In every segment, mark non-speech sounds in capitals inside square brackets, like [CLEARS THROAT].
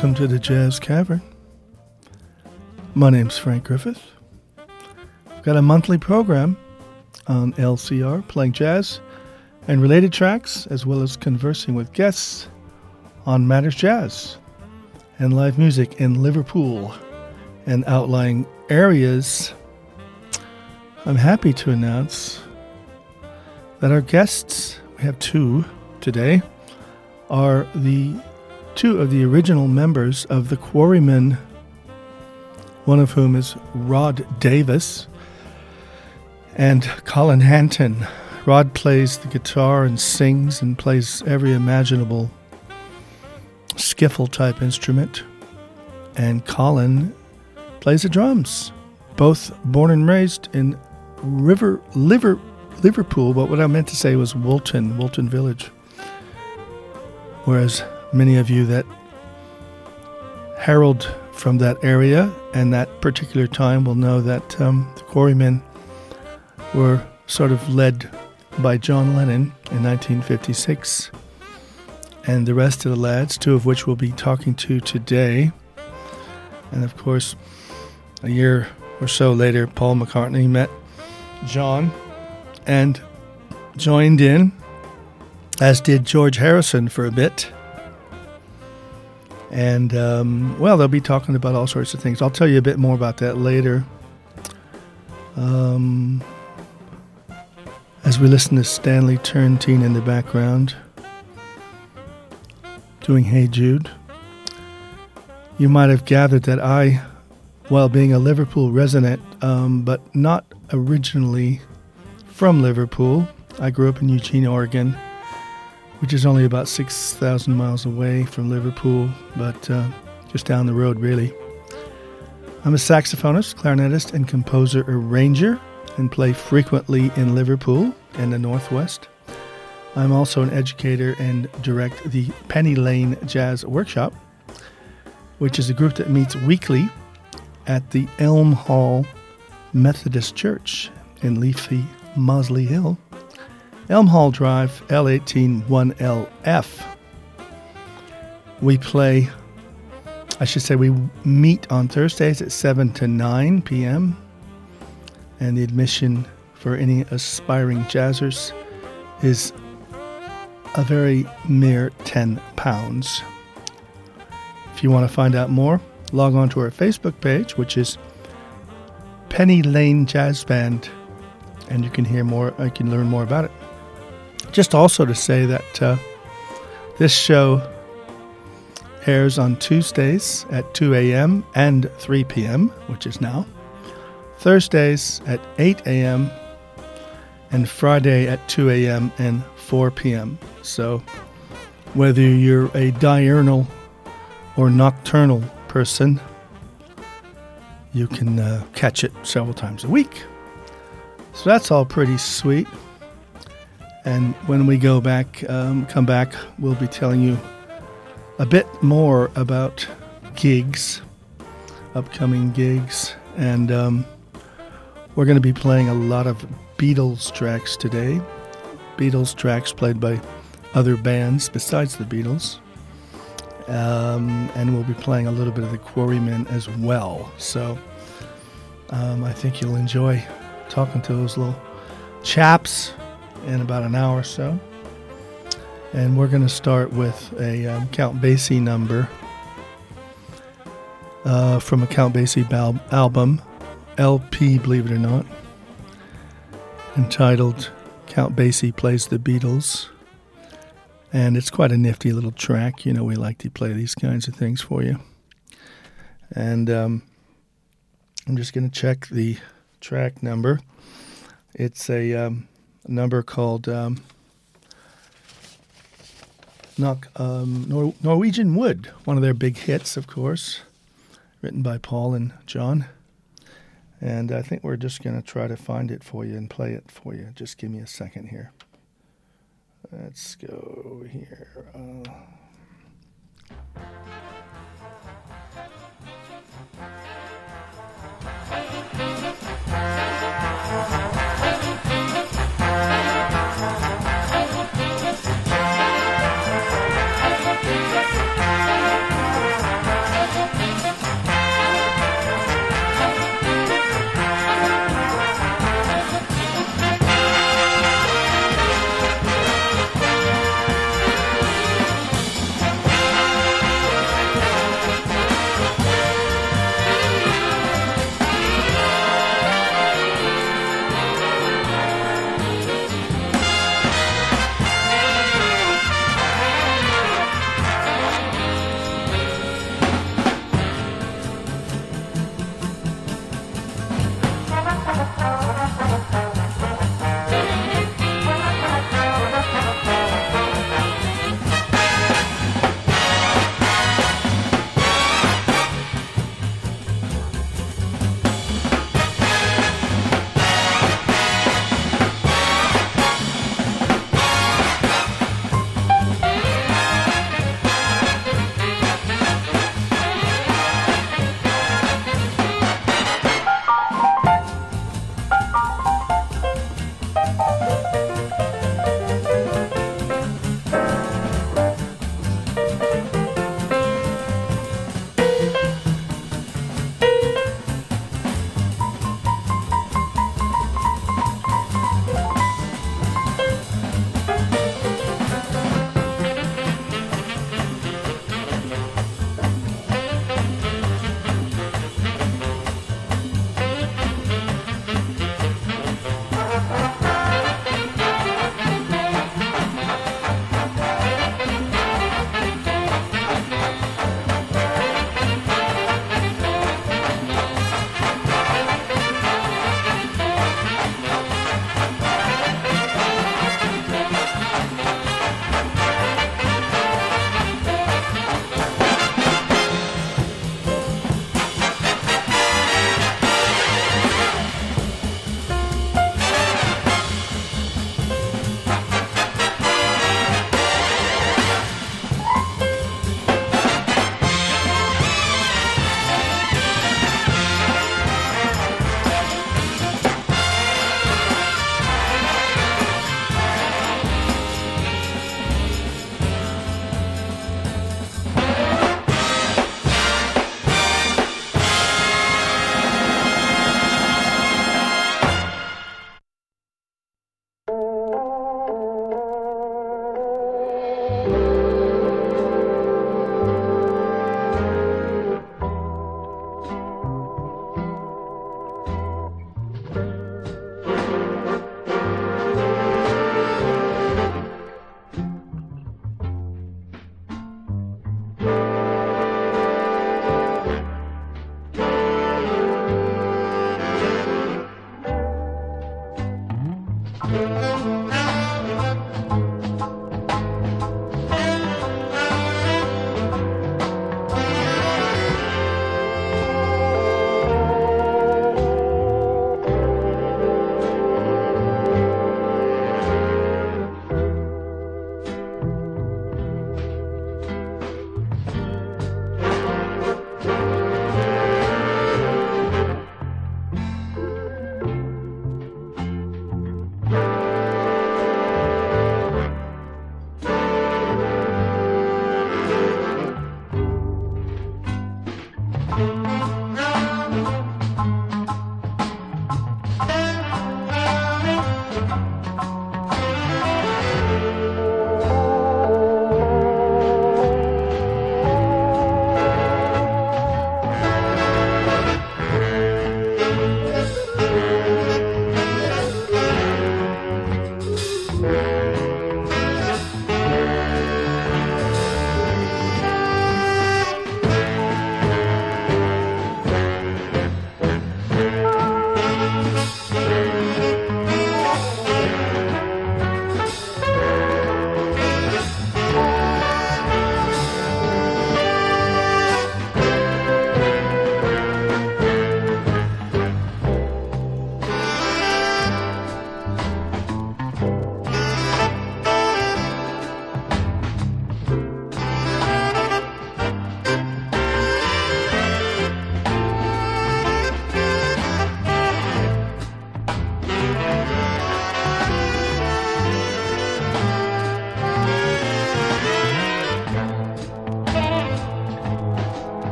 Welcome to the Jazz Cavern. My name's Frank Griffith. I've got a monthly program on LCR playing jazz and related tracks, as well as conversing with guests on Matters Jazz and live music in Liverpool and outlying areas. I'm happy to announce that our guests, we have two today, are the two of the original members of the Quarrymen, one of whom is Rod Davis and Colin Hanton. Rod plays the guitar and sings and plays every imaginable skiffle type instrument, and Colin plays the drums. Both born and raised in River, Liver, Liverpool, but what I meant to say was Woolton, Woolton Village. Whereas many of you that herald from that area and that particular time will know that um, the quarrymen were sort of led by John Lennon in 1956. And the rest of the lads, two of which we'll be talking to today. And of course, a year or so later, Paul McCartney met John and joined in, as did George Harrison for a bit. And, um, well, they'll be talking about all sorts of things. I'll tell you a bit more about that later. Um, as we listen to Stanley Turrentine in the background doing Hey Jude, you might have gathered that I, while being a Liverpool resident, um, but not originally from Liverpool, I grew up in Eugene, Oregon which is only about 6,000 miles away from Liverpool, but uh, just down the road, really. I'm a saxophonist, clarinetist, and composer arranger, and play frequently in Liverpool and the Northwest. I'm also an educator and direct the Penny Lane Jazz Workshop, which is a group that meets weekly at the Elm Hall Methodist Church in leafy Mossley Hill. Elm Hall Drive, L18 1LF. We play, I should say, we meet on Thursdays at 7 to 9 p.m. And the admission for any aspiring jazzers is a very mere 10 pounds. If you want to find out more, log on to our Facebook page, which is Penny Lane Jazz Band, and you can hear more, you can learn more about it. Just also to say that uh, this show airs on Tuesdays at 2 a.m. and 3 p.m., which is now, Thursdays at 8 a.m., and Friday at 2 a.m. and 4 p.m. So, whether you're a diurnal or nocturnal person, you can uh, catch it several times a week. So, that's all pretty sweet. And when we go back, um, come back, we'll be telling you a bit more about gigs, upcoming gigs, and um, we're going to be playing a lot of Beatles tracks today. Beatles tracks played by other bands besides the Beatles. Um, and we'll be playing a little bit of the Quarrymen as well. So um, I think you'll enjoy talking to those little chaps in about an hour or so. And we're going to start with a um, Count Basie number uh, from a Count Basie bal- album, LP, believe it or not, entitled Count Basie Plays the Beatles. And it's quite a nifty little track. You know, we like to play these kinds of things for you. And um, I'm just going to check the track number. It's a um, number called um, um, Nor- Norwegian Wood, one of their big hits, of course, written by Paul and John. And I think we're just going to try to find it for you and play it for you. Just give me a second here. Let's go here. Uh,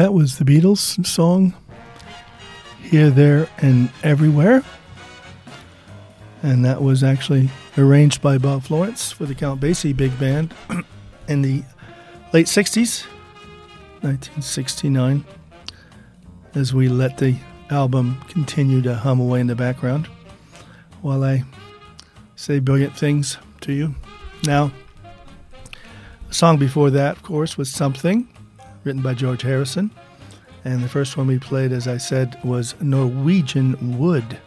That was the Beatles song Here, There, and Everywhere. And that was actually arranged by Bob Florence for the Count Basie Big Band [CLEARS THROAT] in the late 60s, 1969, as we let the album continue to hum away in the background while I say brilliant things to you. Now, the song before that, of course, was Something, written by George Harrison. And the first one we played, as I said, was Norwegian Wood.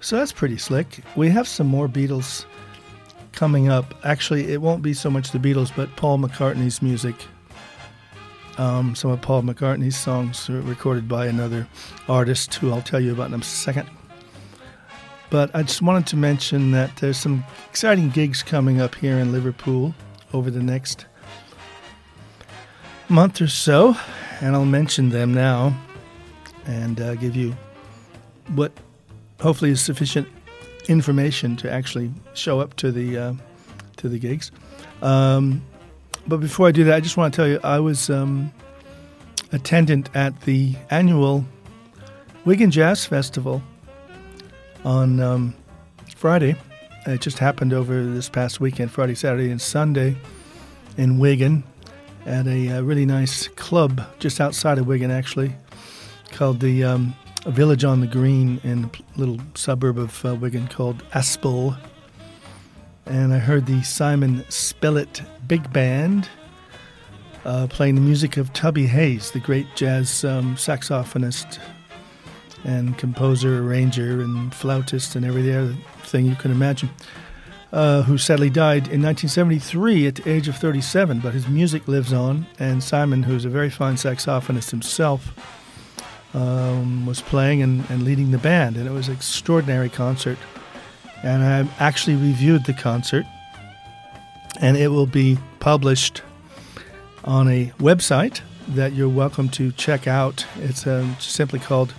So that's pretty slick. We have some more Beatles coming up. Actually, it won't be so much the Beatles, but Paul McCartney's music. Um, some of Paul McCartney's songs recorded by another artist who I'll tell you about in a second. But I just wanted to mention that there's some exciting gigs coming up here in Liverpool over the next month or so, and I'll mention them now and uh, give you what hopefully is sufficient information to actually show up to the uh, to the gigs. Um, but before I do that, I just want to tell you I was um, attendant at the annual Wigan Jazz Festival on um, Friday. It just happened over this past weekend, Friday, Saturday, and Sunday in Wigan at a, a uh, really nice club just outside of Wigan, actually, called the um, Village on the Green in a little suburb of uh, Wigan called Aspull. And I heard the Simon Spillett Big Band uh, playing the music of Tubby Hayes, the great jazz um, saxophonist and composer, arranger, and flautist, and every other thing you can imagine uh, who sadly died in 1973 at the age of 37, but his music lives on. And Simon, who's a very fine saxophonist himself, um, was playing and, and, leading the band. And it was an extraordinary concert. And I actually reviewed the concert, and it will be published on a website that you're welcome to check out. It's um, simply called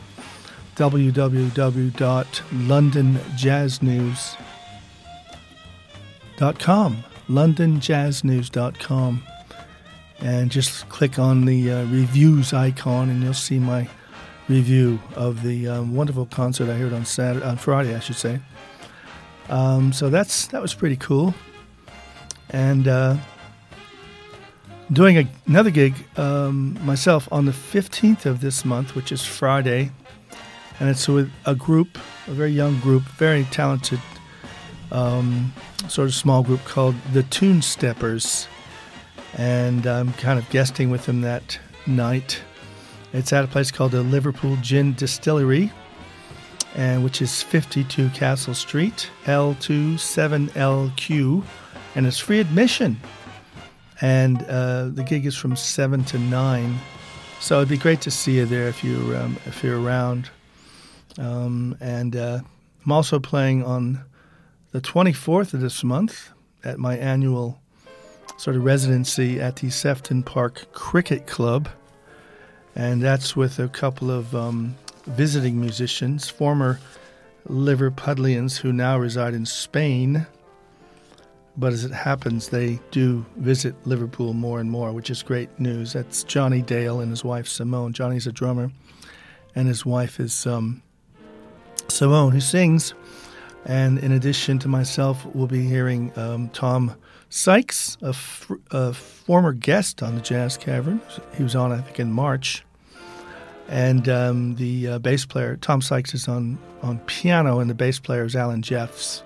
www.londonjazznews.com londonjazznews.com, londonjazznews.com, and just click on the uh, reviews icon, and you'll see my review of the um, wonderful concert I heard on Saturday, on Friday, I should say. Um, so that's that was pretty cool, and uh, doing a, another gig um, myself on the 15th of this month, which is Friday, and it's with a group, a very young group, very talented um, sort of small group called the Tune Steppers, and I'm kind of guesting with them that night. It's at a place called the Liverpool Gin Distillery, and which is 52 Castle Street, L27LQ, and it's free admission. And uh, the gig is from seven to nine, so it'd be great to see you there if you um, if you're around. Um, and uh, I'm also playing on the 24th of this month at my annual sort of residency at the Sefton Park Cricket Club. And that's with a couple of um, visiting musicians, former Liverpudlians who now reside in Spain. But as it happens, they do visit Liverpool more and more, which is great news. That's Johnny Dale and his wife Simone. Johnny's a drummer, and his wife is um, Simone, who sings and in addition to myself, we'll be hearing um, Tom Sykes, a, f- a former guest on the Jazz Cavern. He was on, I think, in March. And um, the uh, bass player, Tom Sykes, is on, on piano, and the bass player is Alan Jeffs.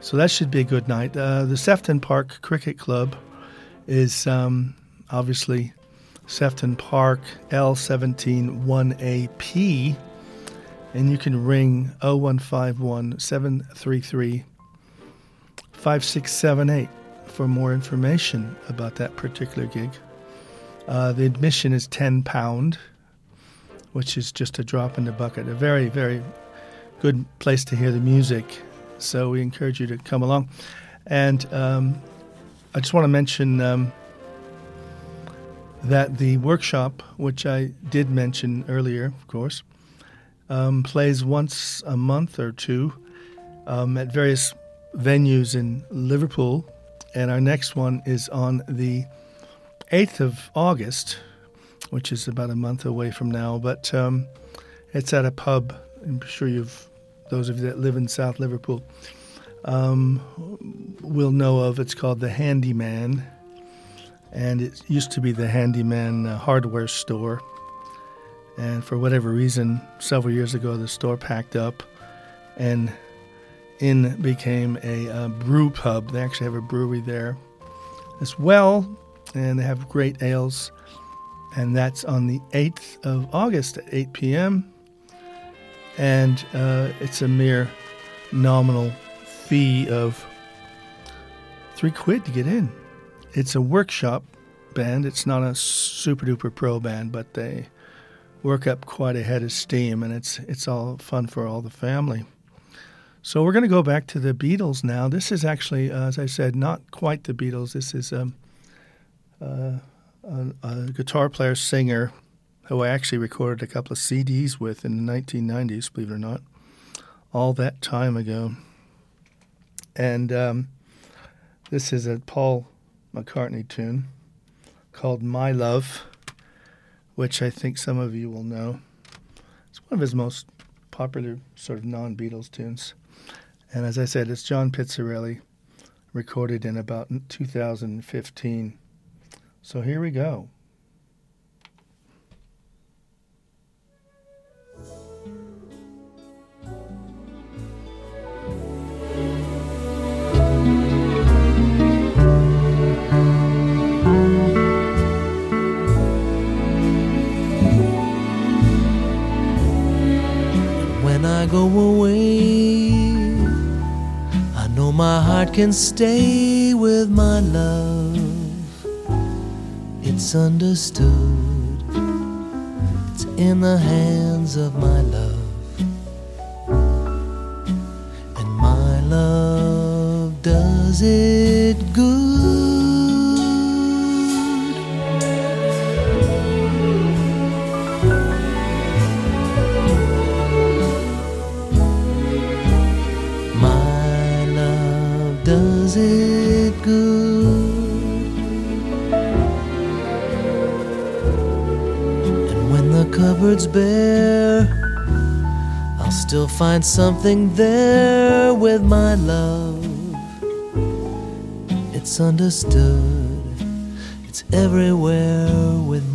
So that should be a good night. Uh, the Sefton Park Cricket Club is um, obviously Sefton Park L17 1AP and you can ring 0151 733 5678 for more information about that particular gig. Uh, the admission is £10, which is just a drop in the bucket. A very, very good place to hear the music. So we encourage you to come along. And um, I just want to mention um, that the workshop, which I did mention earlier, of course, um, plays once a month or two um, at various venues in Liverpool. And our next one is on the 8th of August which is about a month away from now. But um, it's at a pub. I'm sure you've those of you that live in South Liverpool um, will know of. It's called the Handyman, and it used to be the Handyman uh, hardware store. And for whatever reason, several years ago, the store packed up, and in became a brew pub. They actually have a brewery there as well, and they have great ales. And that's on the 8th of August at 8 p.m. And uh, it's a mere nominal fee of three quid to get in. It's a workshop band. It's not a super duper pro band, but they work up quite a head of steam, and it's it's all fun for all the family. So we're going to go back to the Beatles now. This is actually, uh, as I said, not quite the Beatles. This is um, uh, a, a, guitar player singer who I actually recorded a couple of CDs with in the 1990s, believe it or not, all that time ago. And um, this is a Paul McCartney tune called My Love, which I think some of you will know. It's one of his most popular sort of non Beatles tunes. And as I said, it's John Pizzarelli, recorded in about 2015. So here we go. When I know my heart can stay with my love. It's understood, it's in the hands of my love. And my love does it good. Cupboard's bare, I'll still find something there with my love. It's understood, it's everywhere with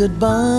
goodbye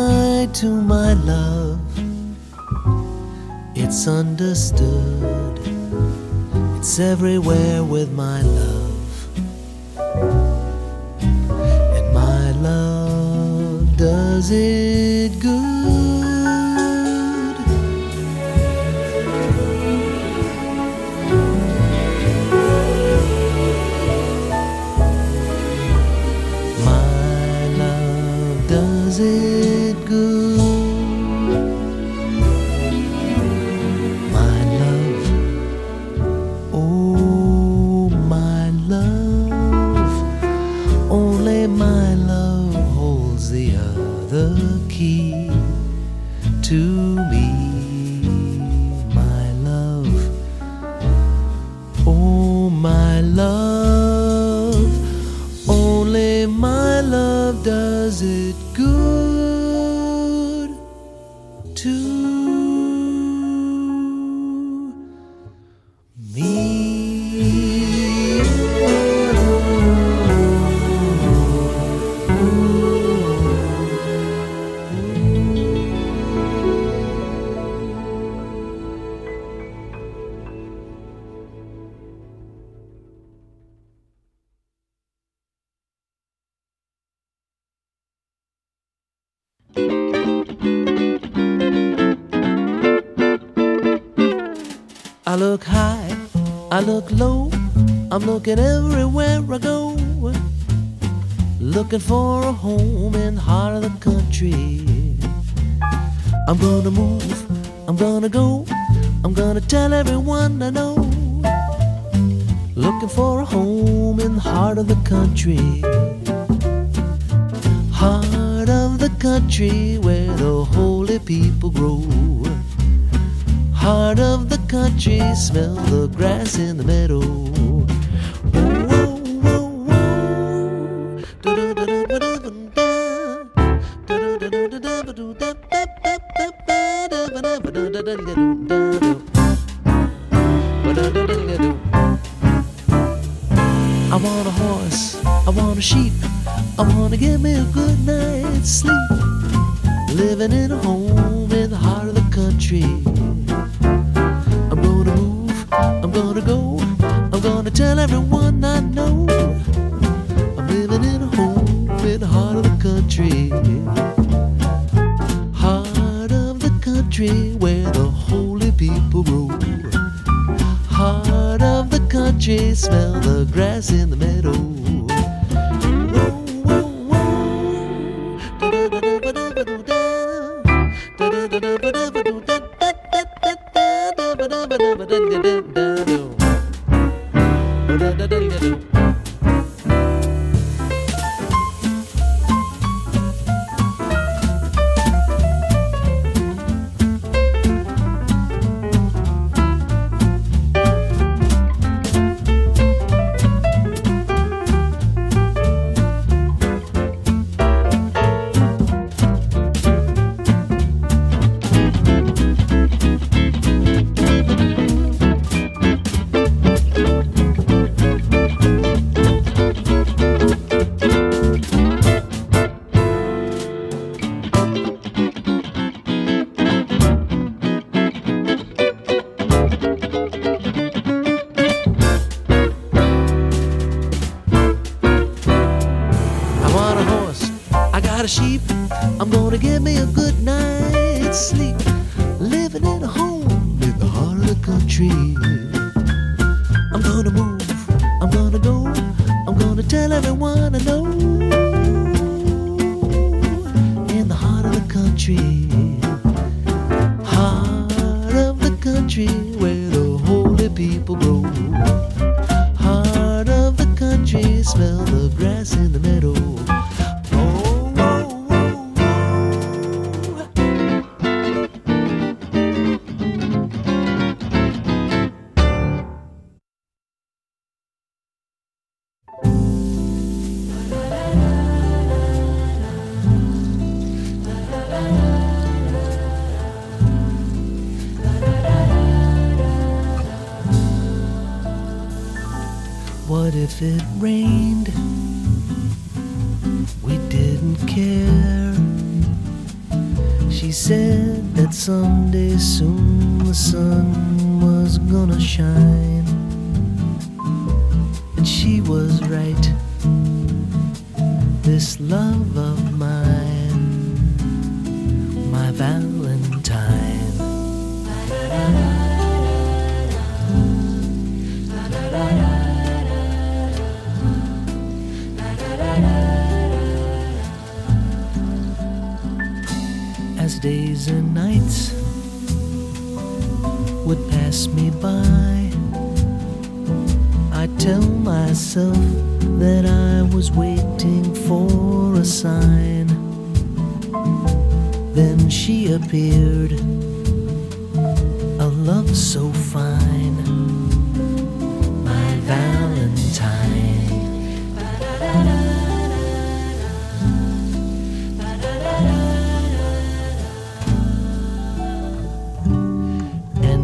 Heart of the country where the holy people grow. Heart of the country, smell the grass in the meadow. if it rains. pass me by. I tell myself that I was waiting for a sign. Then she appeared, a love so fine, my Valentine.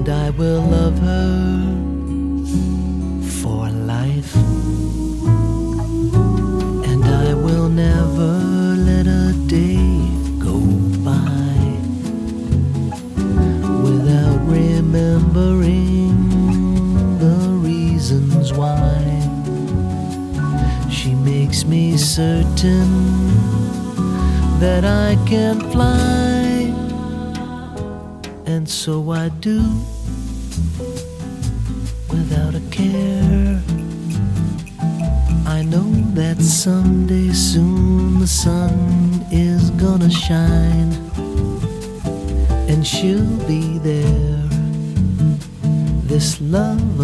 And I will love her for life. And I will never let a day go by without remembering the reasons why. She makes me certain that I can fly. And so I do care. I know that someday soon the sun is gonna shine, and she'll be there. This love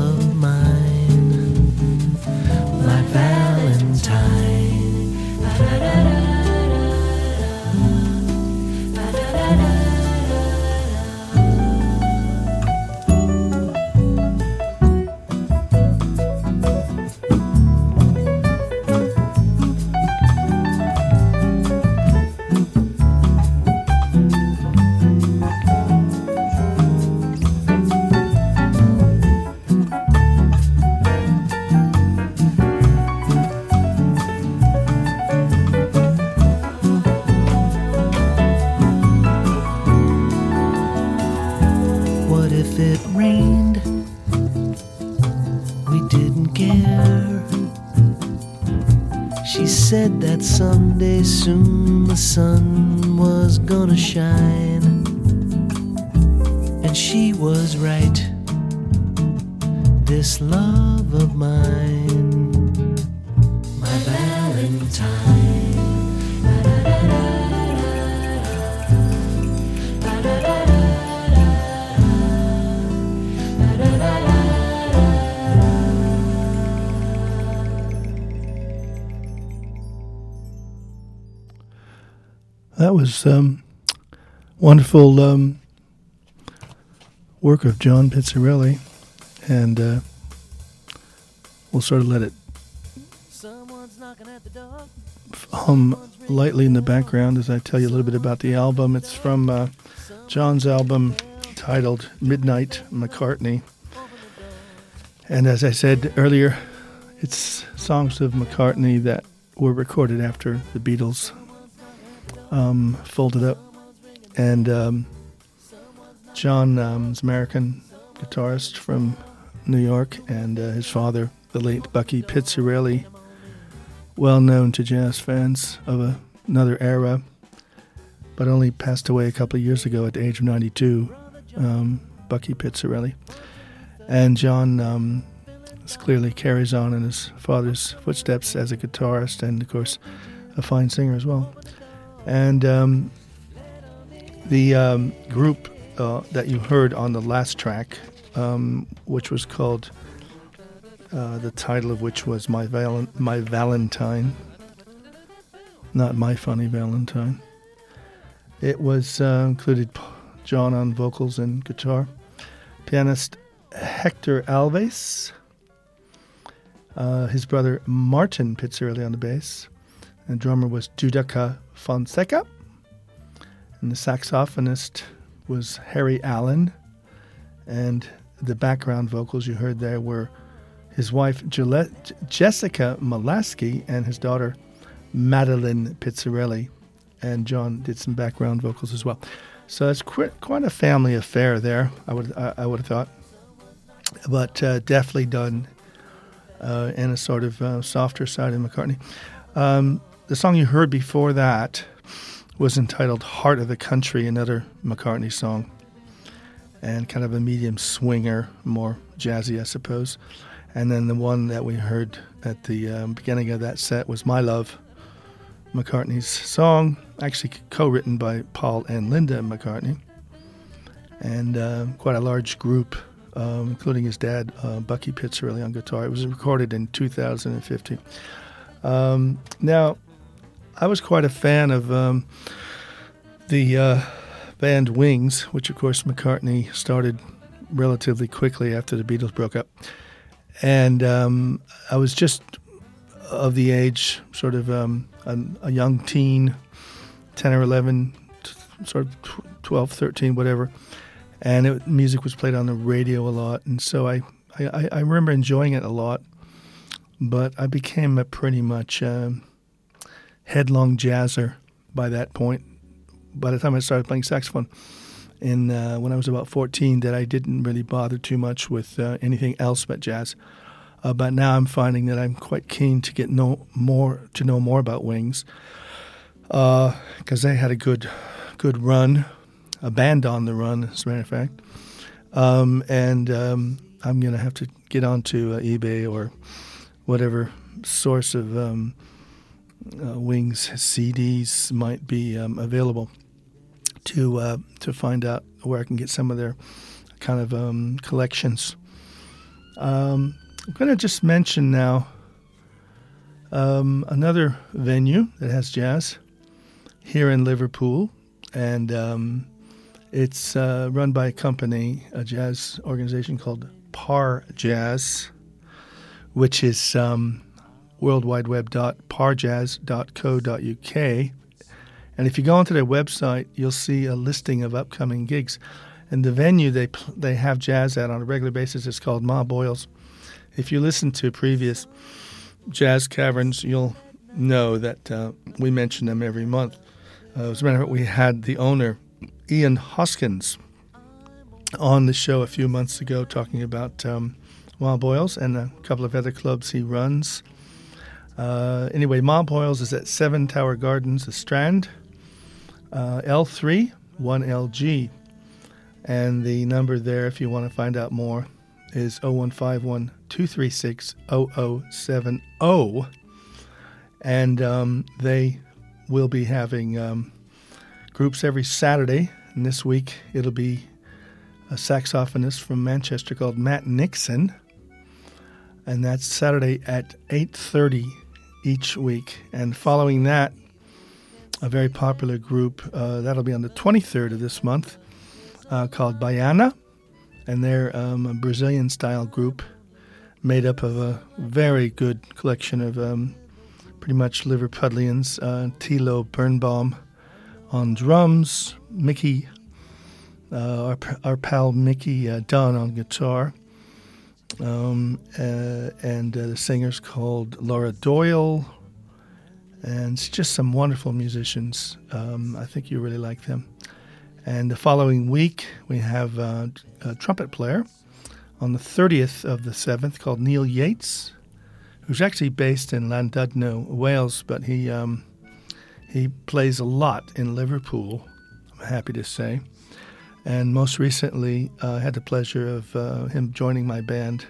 Um, wonderful um, work of John Pizzarelli, and uh, we'll sort of let it Someone's knocking at the door. hum lightly in the background as I tell you a little bit about the album. It's from uh, John's album titled Midnight McCartney. And as I said earlier, it's songs of McCartney that were recorded after the Beatles um, folded up. And um, John um, is American guitarist from New York, and uh, his father, the late Bucky Pizzarelli, well known to jazz fans of a, another era, but only passed away a couple of years ago at the age of 92. Um, Bucky Pizzarelli. And John um, clearly carries on in his father's footsteps as a guitarist and, of course, a fine singer as well. And um, the um, group uh, that you heard on the last track, um, which was called, uh, the title of which was My, Val- My Valentine, not My Funny Valentine. It was uh, included John on vocals and guitar, pianist Hector Alves, uh, his brother Martin Pizzarelli on the bass, and drummer was Duduka Fonseca, and the saxophonist was Harry Allen, and the background vocals you heard there were his wife Gillette, Jessica Molaskey and his daughter Madeline Pizzarelli, and John did some background vocals as well. So it's quite, a family affair there. I would I, would have thought, but uh, definitely done uh, in a sort of uh, softer side of McCartney. Um, the song you heard before that was entitled "Heart of the Country," another McCartney song, and kind of a medium swinger, more jazzy, I suppose. And then the one that we heard at the um, beginning of that set was "My Love." McCartney's song, actually co-written by Paul and Linda McCartney, and uh, quite a large group, um, including his dad, uh, Bucky Pizzarelli, on guitar. It was recorded in 2015. Um, now, I was quite a fan of um, the uh, band Wings, which of course McCartney started relatively quickly after the Beatles broke up. and um, I was just of the age, sort of um, a, a, young teen, 10 or 11, t- sort of 12, 13, whatever. And it, music was played on the radio a lot. And so I, I, I remember enjoying it a lot. But I became a pretty much uh, headlong jazzer by that point. By the time I started playing saxophone, and uh, when I was about 14, that I didn't really bother too much with uh, anything else but jazz. Uh, but now I'm finding that I'm quite keen to get know more to know more about Wings because uh, they had a good good run, a band on the run, as a matter of fact. Um, and um, I'm going to have to get onto uh, eBay or whatever source of um, uh, Wings CDs might be um, available to uh, to find out where I can get some of their kind of um, collections. Um, I'm going to just mention now um, another venue that has jazz here in Liverpool, and um, it's uh, run by a company, a jazz organization called Parr Jazz, which is um, worldwideweb.parrjazz.co.uk. And if you go onto their website, you'll see a listing of upcoming gigs. And the venue they they have jazz at on a regular basis is called Ma Boyles if you listen to previous Jazz Caverns, you'll know that uh, we mention them every month. Uh, as a matter of fact, we had the owner, Ian Hoskins, on the show a few months ago talking about um, Ma Boyles and a couple of other clubs he runs. Uh, anyway, Boyles is at Seven Tower Gardens, the Strand, uh, L3 1LG. And the number there, if you want to find out more, is 0151 236 0070. And um, they will be having um, groups every Saturday. And this week it'll be a saxophonist from Manchester called Matt Nixon. And that's Saturday at 8.30 each week. And following that, a very popular group, uh, that'll be on the 23rd of this month, uh, called Baiana and they're um, a Brazilian style group made up of a very good collection of um, pretty much Liverpudlians. Uh, Tilo Birnbaum on drums, Mickey, uh, our, our pal Mickey uh, Dunn on guitar, um, uh, and uh, the singer's called Laura Doyle. And it's just some wonderful musicians. Um, I think you really like them. And the following week, we have uh, a trumpet player on the 30th of the 7th called Neil Yates, who's actually based in Llandudno, Wales, but he, um, he plays a lot in Liverpool, I'm happy to say. And most recently, I uh, had the pleasure of uh, him joining my band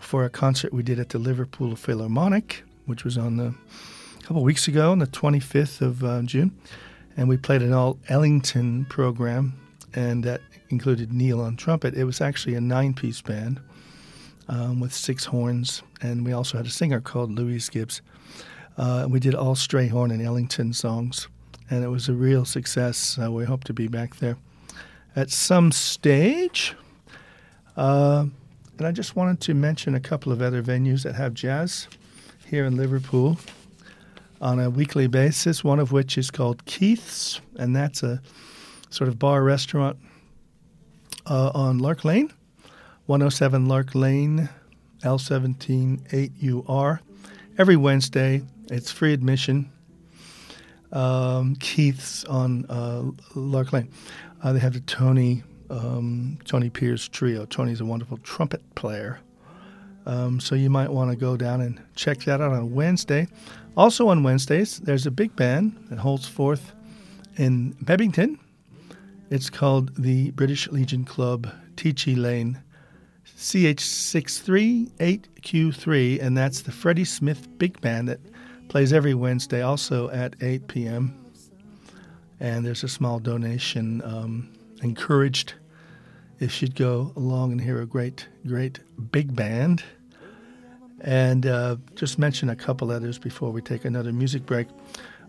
for a concert we did at the Liverpool Philharmonic, which was on the, a couple weeks ago on the 25th of uh, June and we played an all Ellington program, and that included Neil on trumpet. It was actually a nine piece band um, with six horns, and we also had a singer called Louise Gibbs. Uh, we did all Strayhorn and Ellington songs, and it was a real success. Uh, we hope to be back there at some stage. Uh, and I just wanted to mention a couple of other venues that have jazz here in Liverpool on a weekly basis, one of which is called Keith's, and that's a sort of bar restaurant uh, on Lark Lane, 107 Lark Lane, L17 8UR. Every Wednesday, it's free admission. Um, Keith's on uh, Lark Lane. Uh, they have the Tony um, Tony Pierce Trio. Tony's a wonderful trumpet player. Um, so you might want to go down and check that out on Wednesday. Also on Wednesdays, there's a big band that holds forth in Bebington. It's called the British Legion Club Teehey Lane CH638Q3, and that's the Freddie Smith Big Band that plays every Wednesday, also at 8 p.m. And there's a small donation um, encouraged if she'd go along and hear a great, great big band. And uh, just mention a couple others before we take another music break.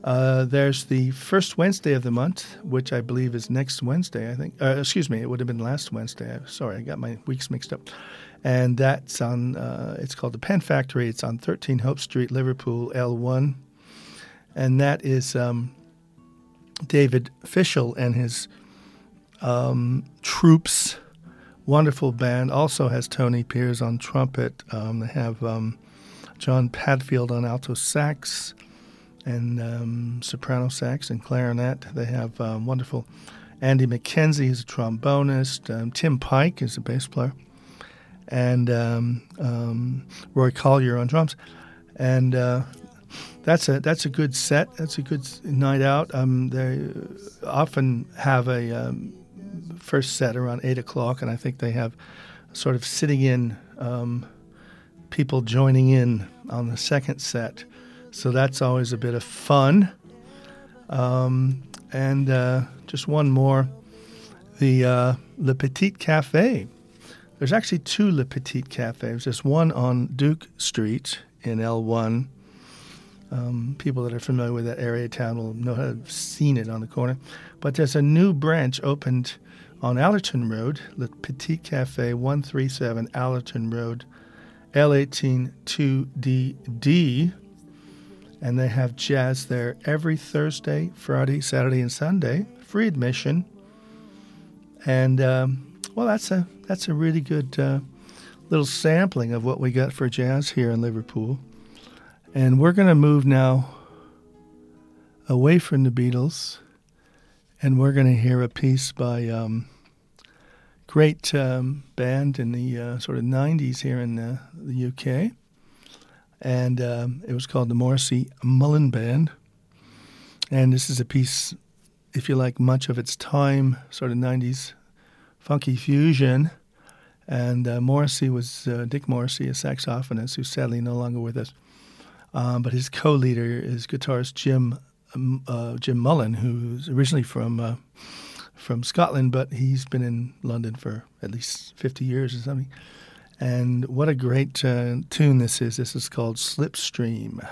Uh, there's the first Wednesday of the month, which I believe is next Wednesday, I think. Uh, excuse me, it would have been last Wednesday. Sorry, I got my weeks mixed up. and that's on. Uh, it's called the Pen Factory. It's on 13 Hope Street, Liverpool, L1, and that is um, David Fischel and his um, troops. Wonderful band. Also has Tony Piers on trumpet. Um, they have um, John Padfield on alto sax and um, soprano sax and clarinet. They have um, wonderful Andy McKenzie, who's a trombonist. Tim Pike is a bass player and Roy Collier on drums, and uh, that's a that's a good set. That's a good night out. Um, they often have a um, first set around eight o'clock, and I think they have sort of sitting in um, people joining in on the second set. So that's always a bit of fun. Um, and uh, just one more, the uh, Le Petit Cafe there's actually two Le Petit Cafes. There's one on Duke Street in L1. Um, people that are familiar with that area town will know have seen it on the corner. But there's a new branch opened on Allerton Road, Le Petit Cafe, 137 Allerton Road, L18 2DD. And they have jazz there every Thursday, Friday, Saturday, and Sunday, free admission. And um, well, that's a that's a really good uh, little sampling of what we got for jazz here in Liverpool. And we're going to move now away from the Beatles, and we're going to hear a piece by um, great um, band in the uh, sort of 90s here in the, the UK. And um, it was called the Morrissey Mullen Band. And this is a piece, if you like, much of its time, sort of 90s funky fusion. And uh, Morrissey was uh, Dick Morrissey, a saxophonist who's sadly no longer with us. Um, but his co-leader is guitarist Jim um, uh, Jim Mullen, who's originally from uh, from Scotland, but he's been in London for at least 50 years or something. And what a great uh, tune this is! This is called Slipstream.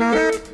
Thank you.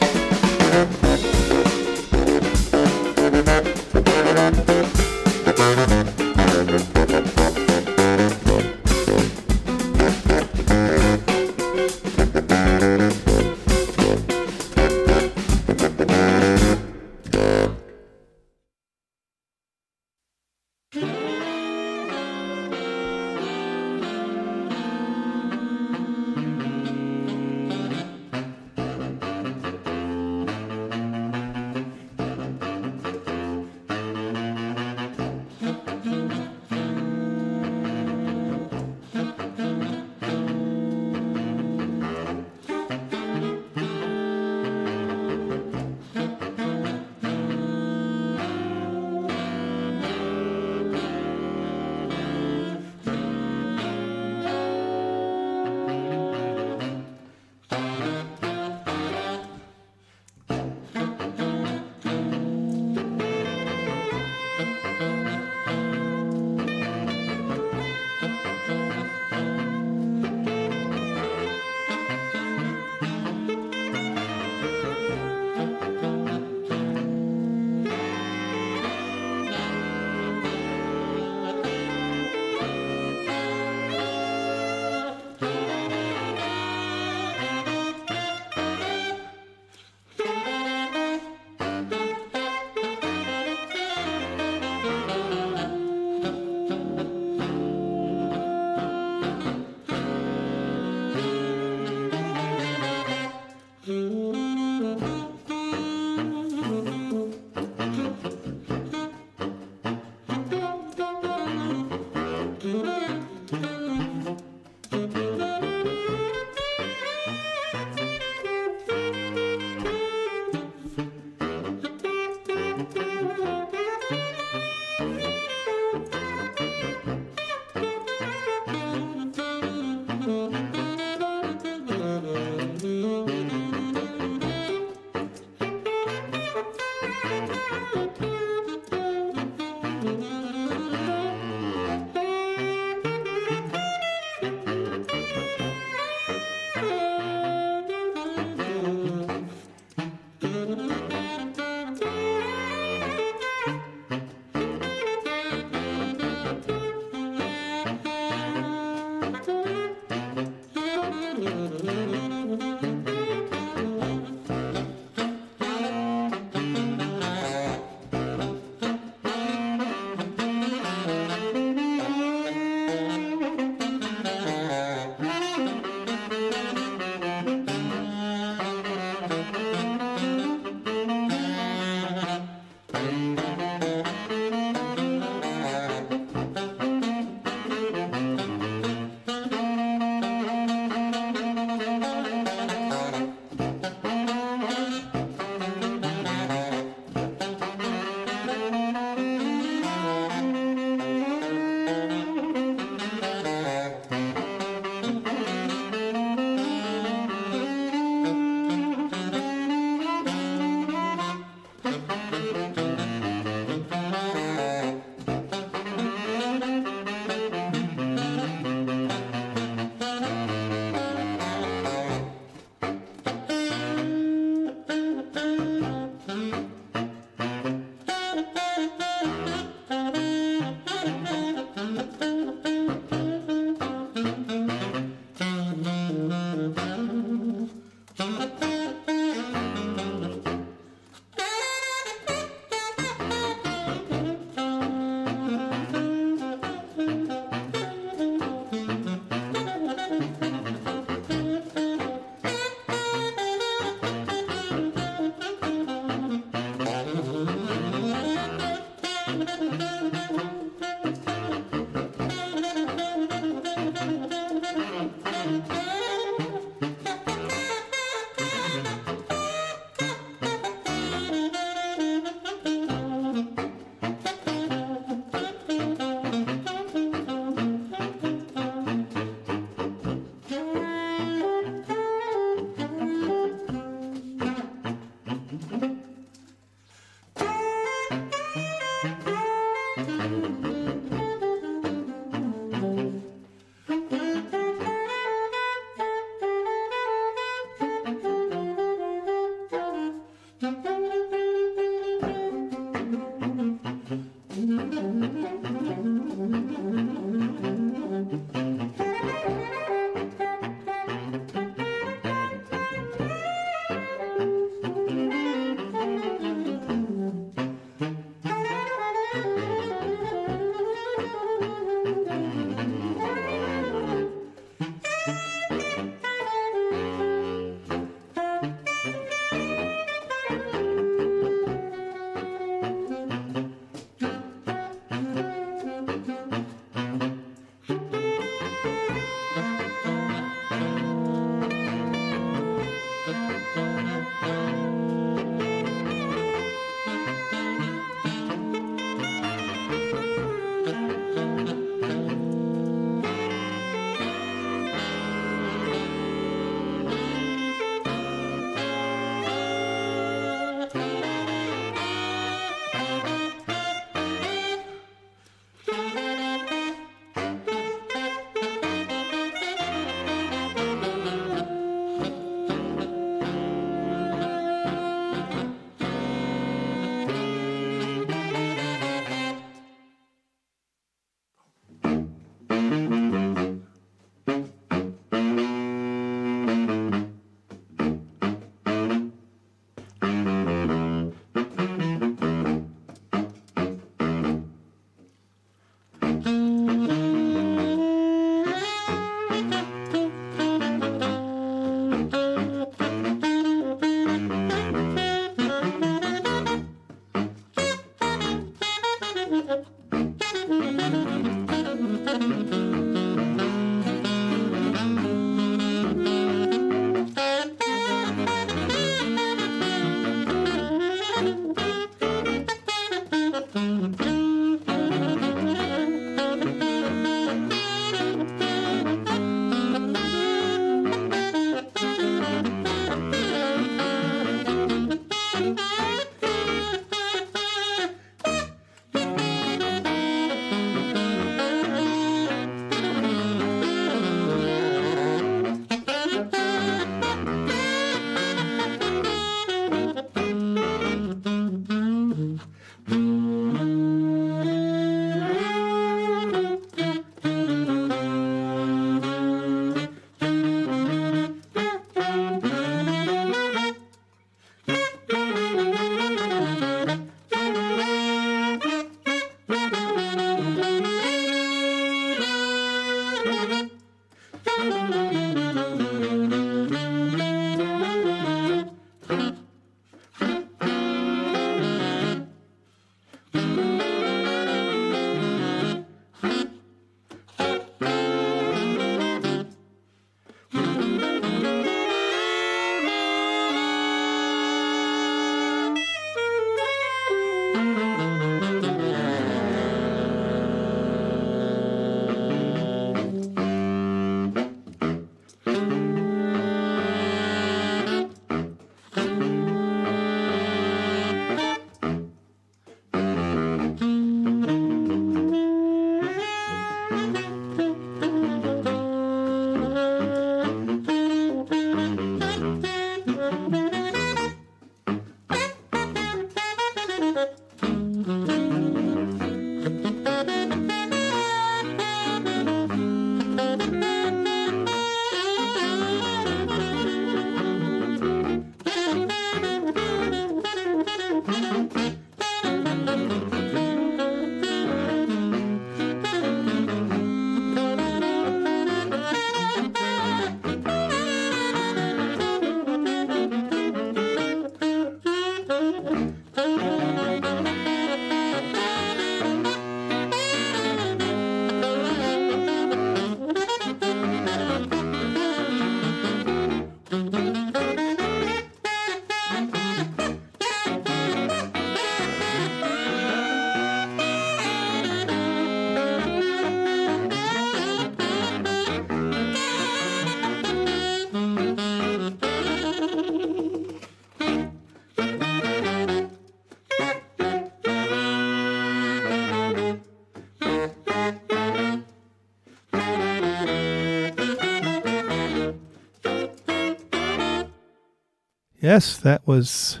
Yes, that was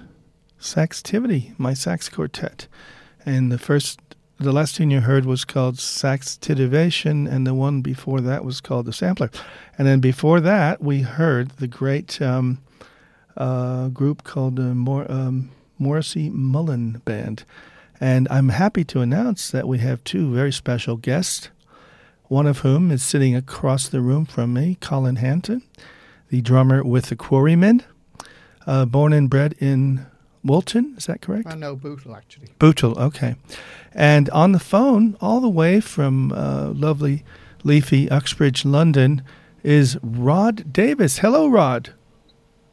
Saxtivity, my sax quartet. And the first, the last tune you heard was called Saxtivation, and the one before that was called The Sampler. And then before that, we heard the great um, uh, group called uh, Mor- um, Morrissey Mullen Band. And I'm happy to announce that we have two very special guests, one of whom is sitting across the room from me, Colin Hanton, the drummer with the Quarrymen, uh, born and bred in Woolton, is that correct? I know Bootle actually. Bootle, okay. And on the phone, all the way from uh, lovely, leafy Uxbridge, London, is Rod Davis. Hello, Rod.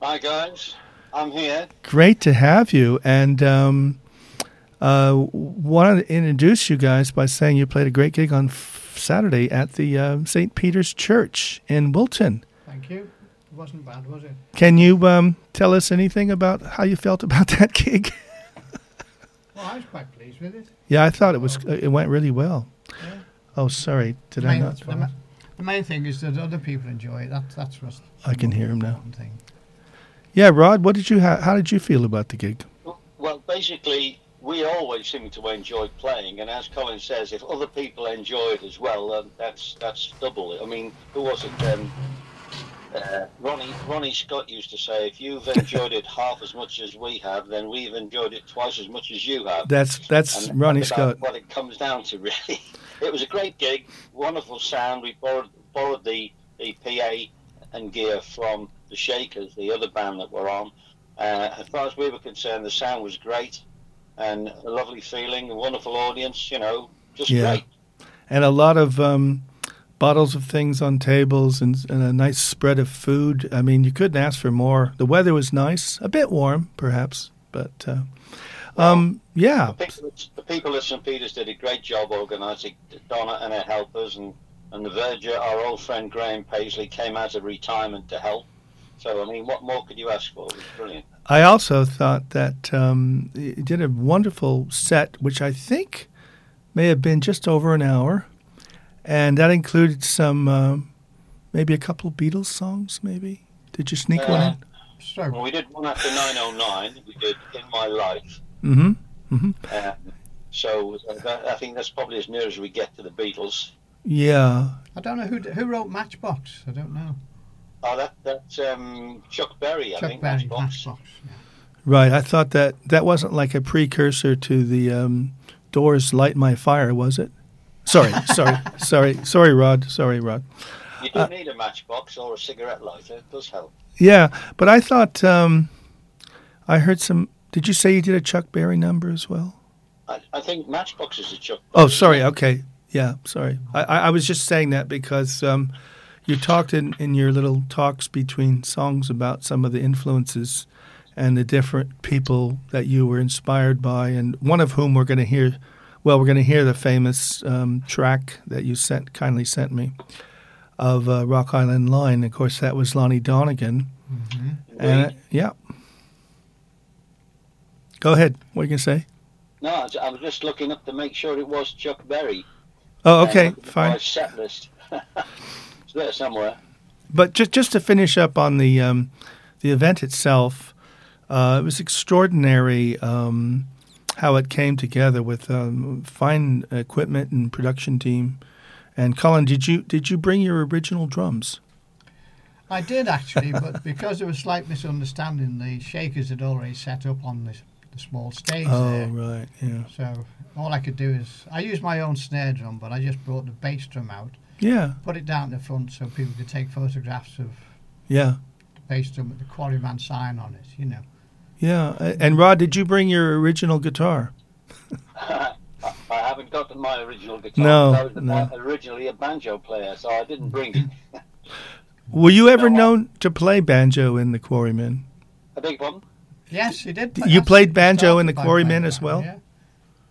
Hi guys, I'm here. Great to have you. And um, uh, wanted to introduce you guys by saying you played a great gig on f- Saturday at the uh, St. Peter's Church in Woolton. Thank you. It wasn't bad, was it? Can you um, tell us anything about how you felt about [LAUGHS] that gig? Well, I was quite pleased with it. yeah, I thought it was it went really well. Yeah. Oh, sorry, did The I main, not? the, ma- the main thing is that other people enjoy it. That, that's what's I can hear him now. Thing. Yeah, Rod, what did you ha- how did you feel about the gig? Well, basically, we always seem to enjoy playing, and as Colin says, if other people enjoy it as well, then that's that's double. It. I mean, who was it? Um, uh, Ronnie Ronnie Scott used to say, if you've enjoyed it half as much as we have, then we've enjoyed it twice as much as you have. That's that's And Ronnie Scott. What it comes down to, [LAUGHS] really. It was a great gig, wonderful sound. We borrowed borrowed the the PA and gear from the Shakers, the other band that were on. Uh, as far as we were concerned, the sound was great and a lovely feeling, a wonderful audience. You know, just Yeah. great. and a lot of um, bottles of things on tables and, and a nice spread of food. I mean, you couldn't ask for more. The weather was nice, a bit warm, perhaps, but uh, um, yeah, The people, the people at St Peter's did a great job organising. Donna and her helpers and and the Verger, our old friend Graham Paisley, came out of retirement to help. So I mean, what more could you ask for? It was brilliant. I also thought that um, it did a wonderful set, which I think may have been just over an hour, and that included some, um maybe a couple of Beatles songs. Maybe did you sneak one Uh, So, Well, we did one after 909. We did In My Life. Mm-hmm. Mm-hmm. Um, so uh, that, I think that's probably as near as we get to the Beatles. Yeah. I don't know who who wrote Matchbox. I don't know. Oh, that that's um, Chuck Berry, I Chuck think. Berry, Matchbox. Matchbox. yeah. Right. I thought that that wasn't like a precursor to the um, Doors "Light My Fire," was it? Sorry, sorry, sorry, sorry, Rod. Sorry, Rod. You do Uh, need a matchbox or a cigarette lighter. It does help. Yeah, but I thought um, I heard some. Did you say you did a Chuck Berry number as well? I, I think Matchbox is a Chuck. Oh, Berry. sorry. Okay. Yeah, sorry. I, I I was just saying that because um, you talked in, in your little talks between songs about some of the influences and the different people that you were inspired by, and one of whom we're going to hear. Well, we're going to hear the famous um, track that you sent kindly sent me of uh, Rock Island Line. Of course, that was Lonnie Donegan. And uh, yeah. Go ahead. What are you going to say? No, I was- just looking up to make sure it was Chuck Berry. Oh, okay, Uh, fine. Set list. [LAUGHS] it's there somewhere. But just just to finish up on the um, the event itself, uh, it was extraordinary um, how it came together with um, fine equipment and production team. And Colin, did you did you bring your original drums? I did actually, [LAUGHS] but because there was slight misunderstanding, the Shakers had already set up on this, the small stage there. Oh, there. right, yeah, So all I could do is I used my own snare drum, but I just brought the bass drum out, yeah, put it down the front so people could take photographs of yeah, the bass drum with the Quarryman sign on it. You know. Yeah. And Rod, did you bring your original guitar? I [LAUGHS] I haven't got my original guitar. No, I was no. originally a banjo player, so I didn't bring it. [LAUGHS] Were you ever No, I- known to play banjo in the Quarrymen? I beg your pardon? Yes, you did. You played banjo in the Quarrymen as well? Yeah.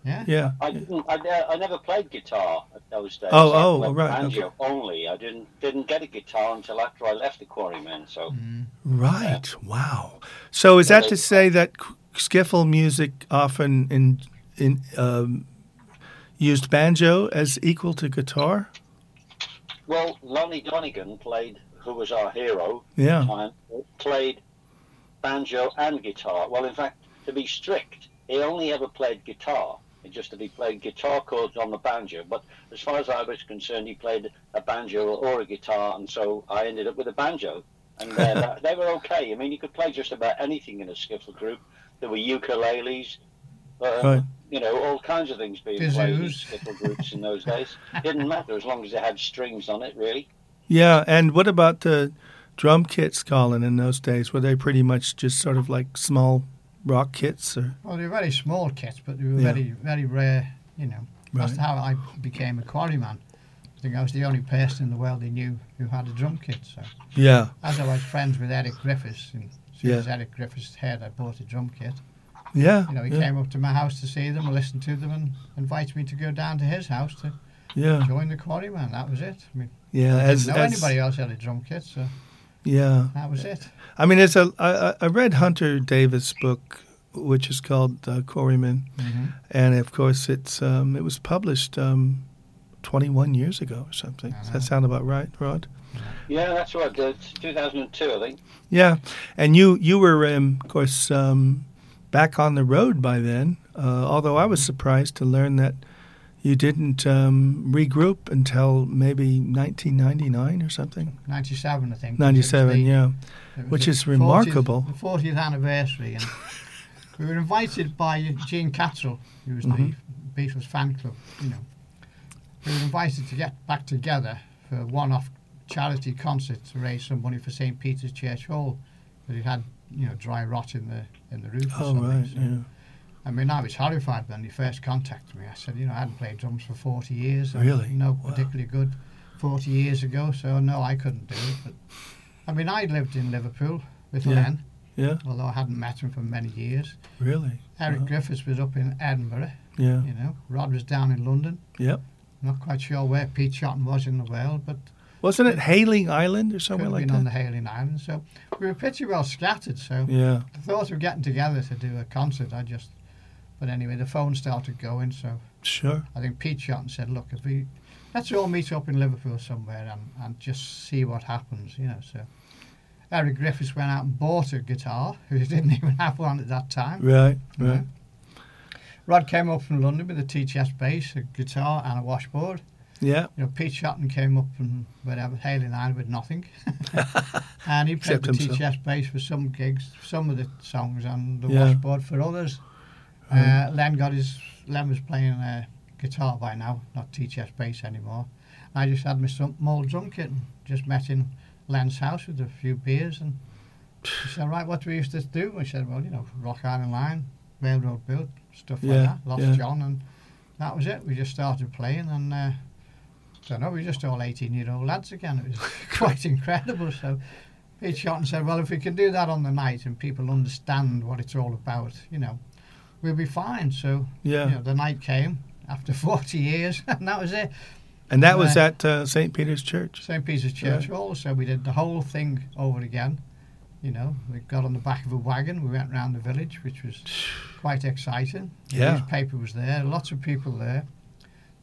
Yeah. Yeah. I didn't. I, I never played guitar at those days. Oh, I oh, right, Banjo only. I didn't didn't get a guitar until after I left the Quarrymen. So Mm. Right. Wow. So is Well, that they- to say that skiffle music often in in um, used banjo as equal to guitar? well, Lonnie Donegan played, who was our hero. Yeah. Time played banjo and guitar. Well, in fact, to be strict, he only ever played guitar. Just that he played guitar chords on the banjo. But as far as I was concerned, he played a banjo or a guitar, and so I ended up with a banjo. And uh, [LAUGHS] they were okay. I mean, you could play just about anything in a skiffle group. There were ukuleles, uh, Right. you know, all kinds of things being played in skiffle groups in those days. Didn't matter as long as it had strings on it, really. Yeah, and what about the drum kits, Colin? In those days, were they pretty much just sort of like small rock kits, or Well, they were very small kits, but they were Yeah. very, very rare. You know, that's how I became a quarryman. I think I was the only person in the world they knew who had a drum kit. So, yeah, as I was friends with Eric Griffiths, and as soon Yeah. as Eric Griffiths heard I bought a drum kit, yeah, you know, he yeah, came up to my house to see them, and listen to them, and invited me to go down to his house to yeah, join the quarryman. That was it. I mean, yeah. I As, didn't know as anybody else had a drum kit, so yeah, that was it. I mean, it's a. I, I I read Hunter Davies' book, which is called uh, Quarrymen, hmm and of course, it's um, it was published um, 21 years ago or something. Does Uh-huh. that sound about right, Rod? Yeah, that's right. Uh, 2002, I think. Yeah, and you you were, um, of course, um, back on the road by then. Uh, although I was surprised to learn that you didn't um, regroup until maybe 1999 or something. 97, I think. 97, the- yeah. Which is remarkable. The 40th anniversary, and [LAUGHS] we were invited by Gene Cattrall, who was Mhm. the Beatles fan club. You know, we were invited to get back together for a one-off charity concert to raise some money for St Peter's Church Hall, but it had you know dry rot in the in the roof. or Oh something, right, so- yeah, I mean, I was horrified when he first contacted me. I said, you know, I hadn't played drums for 40 years. and Really? No Wow. particularly good 40 years ago, so no, I couldn't do it. But I mean, I lived in Liverpool with Yeah. Len, yeah, although I hadn't met him for many years. really, Eric Wow. Griffiths was up in Edinburgh, yeah, you know. Rod was down in London. Yep. Not quite sure where Pete Shotton was in the world, but Wasn't it Hayling Island or somewhere like been on the? Hayling Island. So we were pretty well scattered. So Yeah, the thought of getting together to do a concert, I just. But anyway, the phone started going, so sure. I think Pete Shotton said, "Look, if we let's all meet up in Liverpool somewhere and, and just see what happens," you know. So Eric Griffiths went out and bought a guitar, [LAUGHS] who didn't even have one at that time. Right, right. know. Rod came up from London with a tea chest bass, a guitar, and a washboard. Yeah, You know, Pete Shotton came up from whatever Hayling Island with nothing, [LAUGHS] and he played Except the himself. tea chest bass for some gigs, some of the songs, and the Yeah. washboard for others. Uh, Len got his Len was playing uh, guitar by now, not tea chest bass anymore. I just had my small drum kit and just met in Len's house with a few beers and he said, right, what do we used to do? I said, well, you know, Rock Island Line, Railroad Bill, stuff Yeah, like that. Lost yeah. John and that was it. We just started playing and uh, don't know, we were just all 18 year old lads again. It was [LAUGHS] quite incredible. So Pete Shotton said, well, if we can do that on the night and people understand what it's all about, you know, we'll be fine. So yeah. you know, the night came after [LAUGHS] 40 years, [LAUGHS] and that was it. And that was Uh, at uh, St. Peter's Church. St. Peter's Church Hall. So we did the whole thing over again. You know, we got on the back of a wagon. We went round the village, which was [SIGHS] quite exciting. The Yeah. newspaper was there. Lots of people there.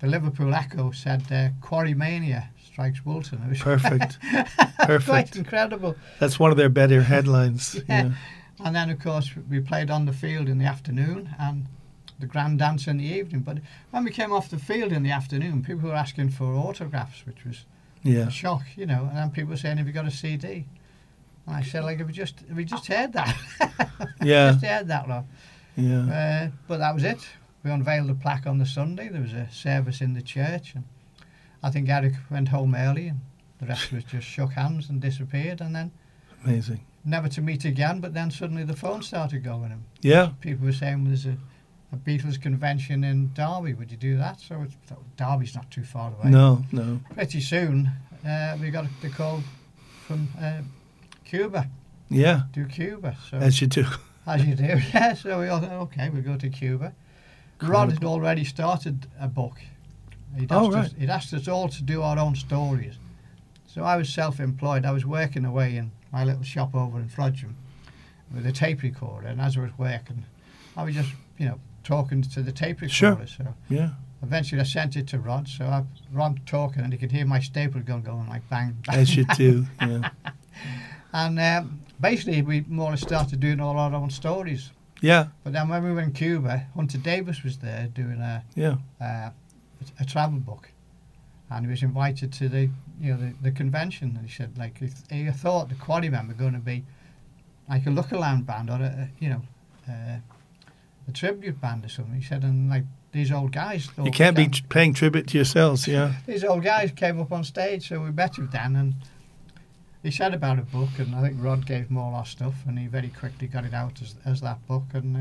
The Liverpool Echo said, uh, "Quarry mania strikes Woolton." It was [LAUGHS] Perfect. quite Perfect. incredible. That's one of their better headlines. Yeah. yeah. And then, of course, we played on the field in the afternoon and the grand dance in the evening. But when we came off the field in the afternoon, people were asking for autographs, which was Yeah. a shock, you know. And then people were saying, "Have you got a CD?" And I said, "Like, have we just have we just heard that? [LAUGHS] Yeah. just heard that, love." Yeah. Uh, but that was it. We unveiled the plaque on the Sunday. There was a service in the church, and I think Eric went home early, and the rest of us just shook hands and disappeared, and then Amazing. Never to meet again. But then suddenly the phone started going, and Yeah. people were saying there's a, a Beatles convention in Derby. Would you do that? So it's, Derby's not too far away. No, no. Pretty soon, uh, we got the call from uh, Cuba. Yeah. Do Cuba. So As you do. as you do, [LAUGHS] yeah. So we all thought, okay, we go to Cuba. Rod had already started a book. He'd asked, Oh, right. us, he'd asked us all to do our own stories. So I was self-employed. I was working away in my little shop over in Frodsham with a tape recorder, and as I was working, I was just, you know, talking to the tape recorder. Sure. So Yeah. eventually I sent it to Rod. So I, Rod talking, and he could hear my staple gun going like bang, bang. As you do. Yeah. [LAUGHS] And um, basically we more or less started doing all our own stories. Yeah, But then when we were in Cuba, Hunter Davies was there doing a yeah. uh, a travel book, and he was invited to the you know the, the convention. And he said like he, he thought the Quarrymen were going to be like a Lookaland band or a, you know uh, a tribute band or something. He said and like these old guys. You can't be "Dan, t- paying tribute to yourselves. Yeah, [LAUGHS] these old guys came up on stage, so we met with Dan and. He said about a book, and I think Rod gave him all our stuff, and he very quickly got it out as, as that book, and uh,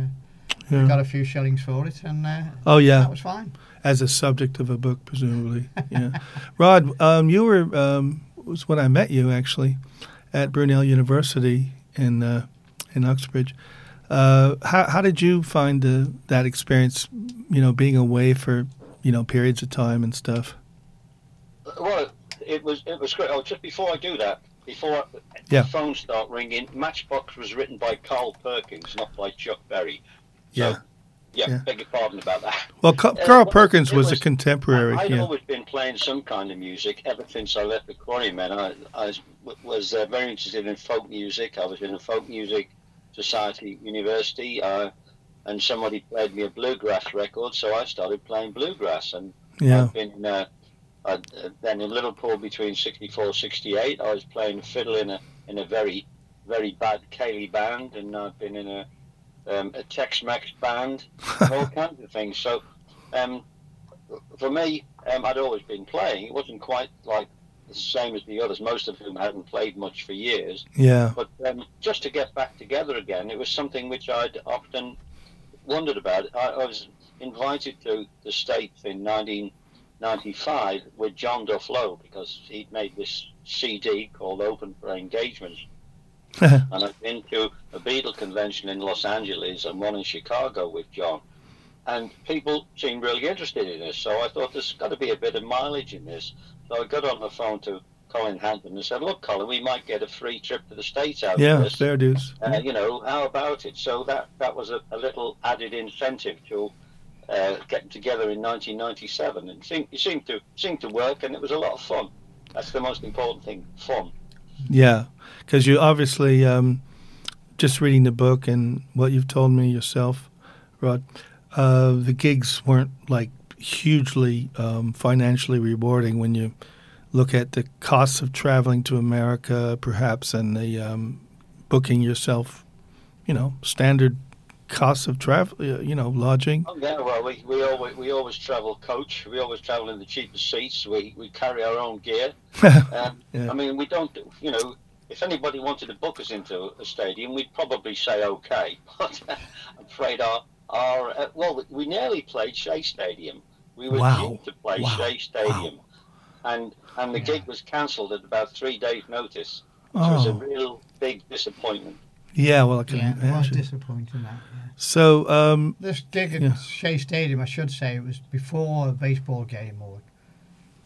yeah. got a few shillings for it, and uh, Oh yeah, that was fine. as a subject of a book, presumably. Yeah, [LAUGHS] Rod, um, you were um, was when I met you actually at Brunel University in uh, in Uxbridge. Uh, how how did you find the, that experience? You know, being away for you know periods of time and stuff. Well, it was it was great. Oh, just before I do that, before Yeah. the phone start ringing, Matchbox was written by Carl Perkins, not by Chuck Berry. Yeah. So, yeah, Yeah. beg your pardon about that. Well, Uh, Carl Perkins it was, a contemporary. I, I'd yeah. always been playing some kind of music ever since I left the Quarrymen. I, I was, was uh, very interested in folk music. I was in a folk music society at university, uh, and somebody played me a bluegrass record, so I started playing bluegrass. And yeah. I've been uh, uh, then in Liverpool between 64 68. I was playing fiddle in a in a very very bad ceilidh band, and I've been in a um, a Tex-Mex band, [LAUGHS] all kinds of things. So um, for me, um, I'd always been playing. It wasn't quite like the same as the others, most of whom hadn't played much for years. Yeah. But um, just to get back together again, it was something which I'd often wondered about. I, I was invited to the States in 1995 with John Duff Lowe because he'd made this CD called Open for Engagements. [LAUGHS] and I've been to a Beatle convention in Los Angeles and one in Chicago with John. And people seemed really interested in this, so I thought there's got to be a bit of mileage in this. So I got on the phone to Colin Hanton and said, "Look, Colin, we might get a free trip to the States out of Yeah, this. fair dues. Uh, you know, how about it? So that that was a, a little added incentive to uh, getting together in 1997, and seemed, it seemed to seemed to work, and it was a lot of fun. That's the most important thing, fun. Yeah, because you obviously um, just reading the book and what you've told me yourself, Rod. Uh, the gigs weren't like hugely um, financially rewarding when you look at the costs of traveling to America, perhaps, and the um, booking yourself. You know, standard costs of travel. uh, You know, lodging. Oh, yeah, well, we, we always we always travel coach. We always travel in the cheapest seats. We we carry our own gear. [LAUGHS] Um, Yeah. I mean, we don't. You know, if anybody wanted to book us into a stadium, we'd probably say okay. [LAUGHS] But I'm afraid our our uh, well, we nearly played Shea Stadium. We were Wow. due to play Wow. Shea Stadium, and and the gig was cancelled at about three days' notice. Which Oh. was a real big disappointment. Yeah, well, I can Yeah, it was imagine. disappointing that. Yeah. So, um, This gig at Yeah. Shea Stadium, I should say, it was before a baseball game or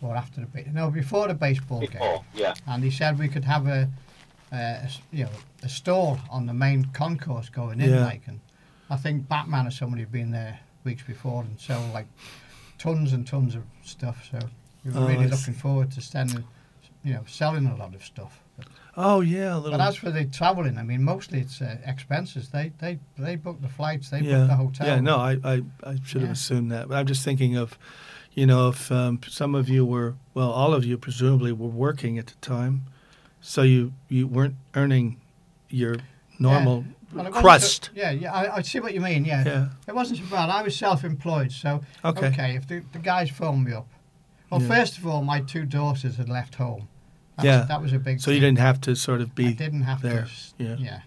or after the ba- no before the baseball game. Yeah, And he said we could have a, a s- you know a stall on the main concourse going in, Yeah. like, and I think Batman or somebody had been there weeks before and sold like tons and tons of stuff. So we were Oh, really looking forward to sending, you know, selling a lot of stuff. Oh yeah, a little. but as for the travelling, I mean, mostly it's uh, expenses. They they they book the flights, they yeah, book the hotel. Yeah, no, I, I, I should have Yeah. assumed that. But I'm just thinking of, you know, if um, some of you were, well, all of you presumably were working at the time, so you you weren't earning your normal Well, crust. so- yeah, yeah, I, I see what you mean. Yeah. Yeah. it wasn't so bad. I was self-employed, so Okay. okay. if the, the guys phoned me up, well, Yeah. first of all, my two daughters had left home. That Yeah. was, that was a big. So you didn't have to sort of I be didn't have there. to. Yeah. Yeah.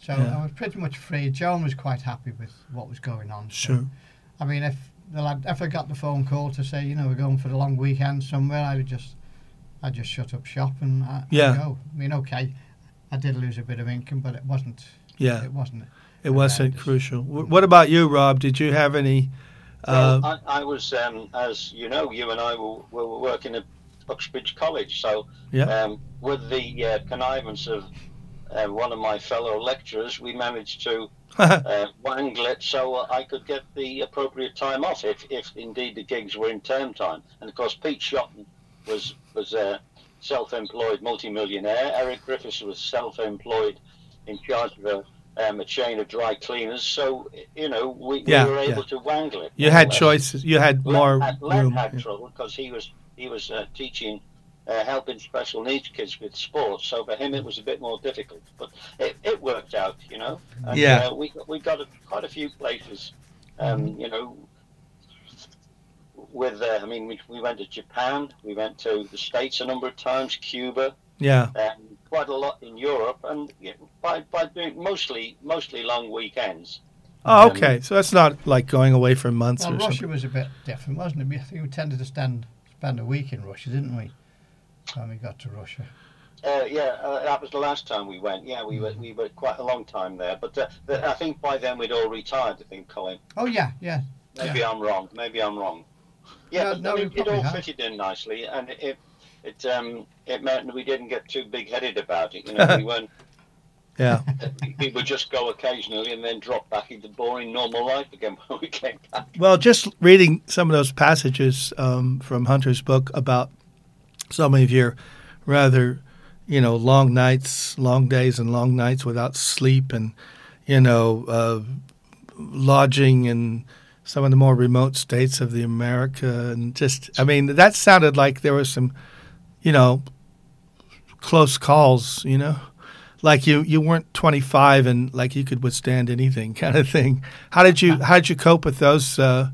So Yeah. I was pretty much free. Joan was quite happy with what was going on. so- sure. I mean, if the lad, if I got the phone call to say, you know, we're going for the long weekend somewhere, I would just, I would just shut up shop and I, I'd Yeah. go. I mean, okay, I did lose a bit of income, but it wasn't. Yeah, It wasn't. it wasn't horrendous. crucial. W- What about you, Rob? Did you have any? Uh, Well, I, I was, um, as you know, you and I were, were working at Uxbridge College. So, Yeah. um, with the uh, connivance of uh, one of my fellow lecturers, we managed to [LAUGHS] uh, wangle it so I could get the appropriate time off, if, if indeed the gigs were in term time. And of course, Pete Shotton was was uh, self-employed multimillionaire. Eric Griffiths was self-employed in charge of a, um, a chain of dry cleaners. So you know we, Yeah, we were able yeah. to wangle it. You had choices. You had more Len had, Len room. had yeah. trouble because he was he was uh, teaching, uh, helping special needs kids with sports. So for him, it was a bit more difficult, but it, it worked out, you know. And, Yeah. Uh, we we got a, quite a few places, um, you know. With uh, I mean, we, we went to Japan, we went to the States a number of times, Cuba, Yeah. um, quite a lot in Europe, and yeah, by by doing mostly mostly long weekends. Oh, Um, okay. So that's not like going away for months Well, or Russia something. was a bit different, wasn't it? We, we tended to stand, spend a week in Russia, didn't we? When we got to Russia. Uh, yeah, uh, that was the last time we went. Yeah, we were we were quite a long time there, but uh, the, I think by then we'd all retired. I think, Colin. Oh yeah, yeah. Maybe I'm wrong. Maybe I'm wrong. Yeah, No, but no, it, all have. fitted in nicely, and it it um it meant we didn't get too big-headed about it. You know, we [LAUGHS] weren't. Yeah. [LAUGHS] We would just go occasionally and then drop back into boring normal life again when we came back. Well, just reading some of those passages um, from Hunter's book about some of your rather, you know, long nights, long days, and long nights without sleep, and you know, uh, lodging in some of the more remote states of the America, and just, I mean, that sounded like there was some, you know, close calls, you know. Like you, you weren't 25 and like you could withstand anything, [LAUGHS] kind of thing. How did you, how did you cope with those uh,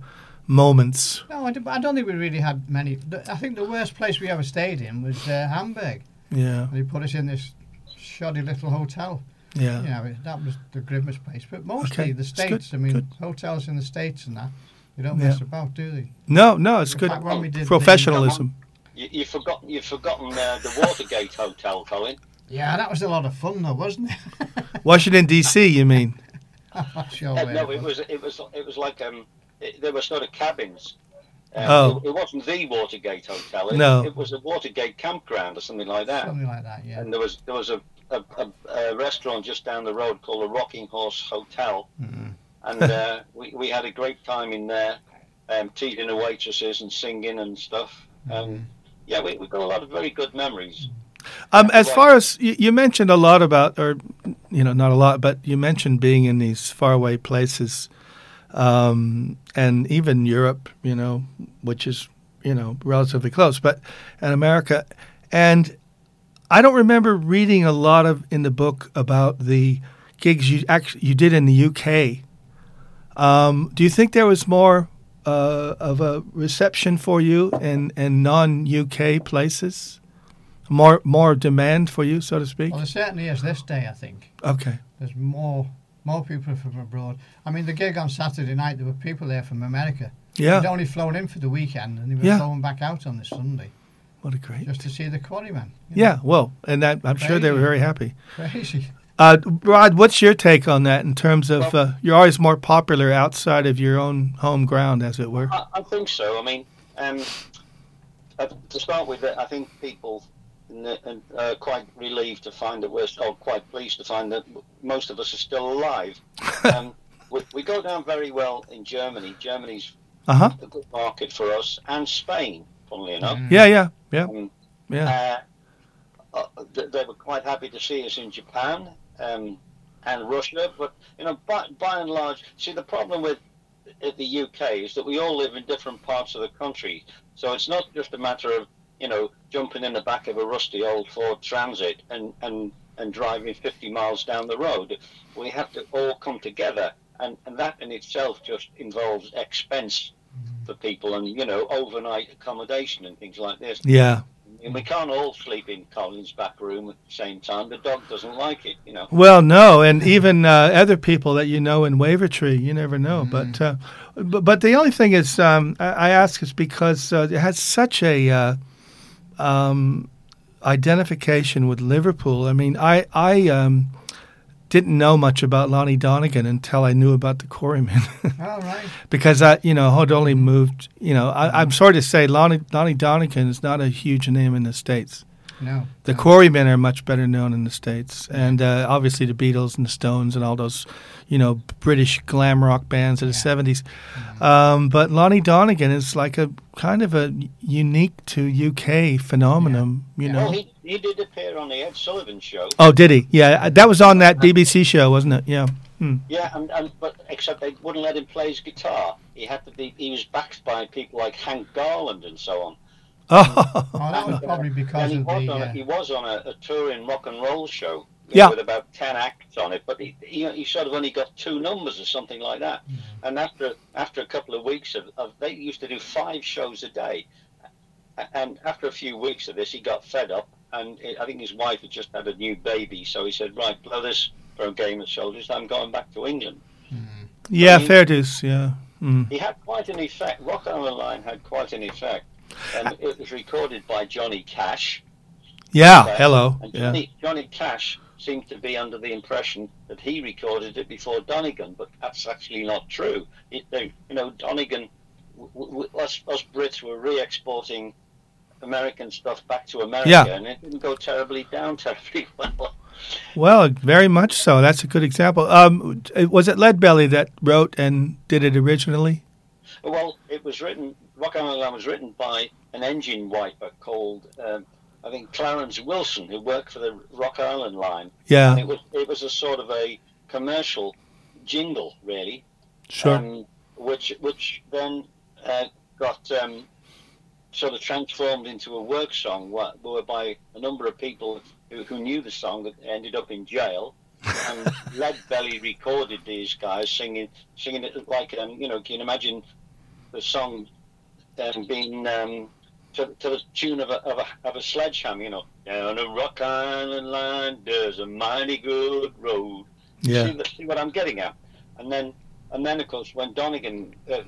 moments? No, I, d- I don't think we really had many. I think the worst place we ever stayed in was uh, Hamburg. Yeah, They put us in this shoddy little hotel. yeah. You know, that was the grimmest place. But mostly Okay, the it's good, states. I mean, good. hotels in the states and that. They don't Yeah. mess about, do they? No, no, it's In good fact, when we did the- professionalism. You, you've forgotten you've forgotten uh, the Watergate [LAUGHS] Hotel, Colin. Yeah, that was a lot of fun, though, wasn't it? [LAUGHS] Washington D.C. You mean? [LAUGHS] Sure Uh, no, it it was. was it was it was like um, it, there were sort of cabins. Um, Oh. it, it wasn't the Watergate Hotel. It, No. it was a Watergate campground or something like that. Something like that, yeah. And there was there was a, a, a, a restaurant just down the road called the Rocking Horse Hotel, Mm. and uh, [LAUGHS] we we had a great time in there, um, teasing the waitresses and singing and stuff. Um, yeah, we we got a lot of very good memories. Um, as far as you, you mentioned a lot about, or you know, not a lot, but you mentioned being in these faraway places, um, and even Europe, you know, which is you know relatively close, but and America, and I don't remember reading a lot of in the book about the gigs you actually you did in the UK. Um, do you think there was more uh, of a reception for you in, in non UK places? More more demand for you, so to speak. Well, there certainly is this day, I think. Okay. There's more more people from abroad. I mean, the gig on Saturday night, there were people there from America. They'd Yeah. only flown in for the weekend, and they were Yeah. flown back out on the Sunday What a great. just to see the quarryman. you Yeah. Well, and that, I'm sure they were very happy. Crazy. Uh, Rod, what's your take on that in terms of uh, you're always more popular outside of your own home ground, as it were? I, I think so. I mean, um, uh, to start with, I think people n- are quite relieved to find that we're, or quite pleased to find that most of us are still alive. [LAUGHS] um, we, we go down very well in Germany. Germany's Uh huh. a good market for us, and Spain, funnily enough. Yeah. Yeah. Yeah. Um, Yeah. uh, uh, th- they were quite happy to see us in Japan um, and Russia, but you know, by, by and large, see the problem with uh, the UK is that we all live in different parts of the country, so it's not just a matter of you know jumping in the back of a rusty old Ford Transit and and and driving 50 miles down the road. We have to all come together, and and that in itself just involves expense for people and you know overnight accommodation and things like this. Yeah. And we can't all sleep in Colin's back room at the same time. The dog doesn't like it, you know. Well, no, and even uh, other people that you know in Wavertree, you never know. But, uh, but but the only thing is, um, I, I ask is because uh, it has such a uh, um, identification with Liverpool. I mean, I I um, didn't know much about Lonnie Donegan until I knew about the Quarrymen. [LAUGHS] All right. because I, you know, had only moved. You know, I, I'm sorry to say, Lonnie, Lonnie Donegan is not a huge name in the states. No. The no. Quarrymen are much better known in the states, and uh, obviously the Beatles and the Stones and all those, you know, British glam rock bands of the Yeah. seventies. Um, but Lonnie Donegan is like a kind of a unique to UK phenomenon. You Yeah. know. Well, he, he did appear on the Ed Sullivan show. oh, did he? Yeah, that was on that BBC show, wasn't it? Yeah. Hmm. Yeah, and, and but except they wouldn't let him play his guitar. He had to be. He was backed by people like Hank Garland and so on. Oh, Oh, that was probably because and he of was the. on, a, Uh, he was on a, a touring rock and roll show. Yeah. with about ten acts on it, but he, he, he sort of only got two numbers or something like that. And after after a couple of weeks of, of they used to do five shows a day, and after a few weeks of this, he got fed up, and it, I think his wife had just had a new baby, so he said, "Right, blow this for a game of soldiers. I'm going back to England." yeah, I mean- fair dues. Yeah. Mm. He had quite an effect. Rock on the Line had quite an effect. And it was recorded by Johnny Cash. Yeah. Okay. Hello. And Yeah. Johnny, Johnny Cash seemed to be under the impression that he recorded it before Donegan, but that's actually not true. It, they, you know, Donegan, w- w- us, us Brits were re-exporting American stuff back to America, Yeah. and it didn't go terribly down terribly [LAUGHS] well. Well, very much so. That's a good example. Um, was it Leadbelly that wrote and did it originally? Well, it was written. Rock Line was written by an engine wiper called, um, I think, Clarence Wilson, who worked for the Rock Island Line. Yeah. And it was it was a sort of a commercial jingle, really, Sure. um, which which then uh, got um, sort of transformed into a work song, wh- whereby a number of people who, who knew the song that ended up in jail. and [LAUGHS] Leadbelly recorded these guys singing singing it like um, you know, can you imagine the song um, being um, to, to the tune of a, of a of a sledgehammer, you know, down a Rock Island line, there's a mighty good road. yeah. See, see what I'm getting at? And then, and then of course, when Donegan, uh,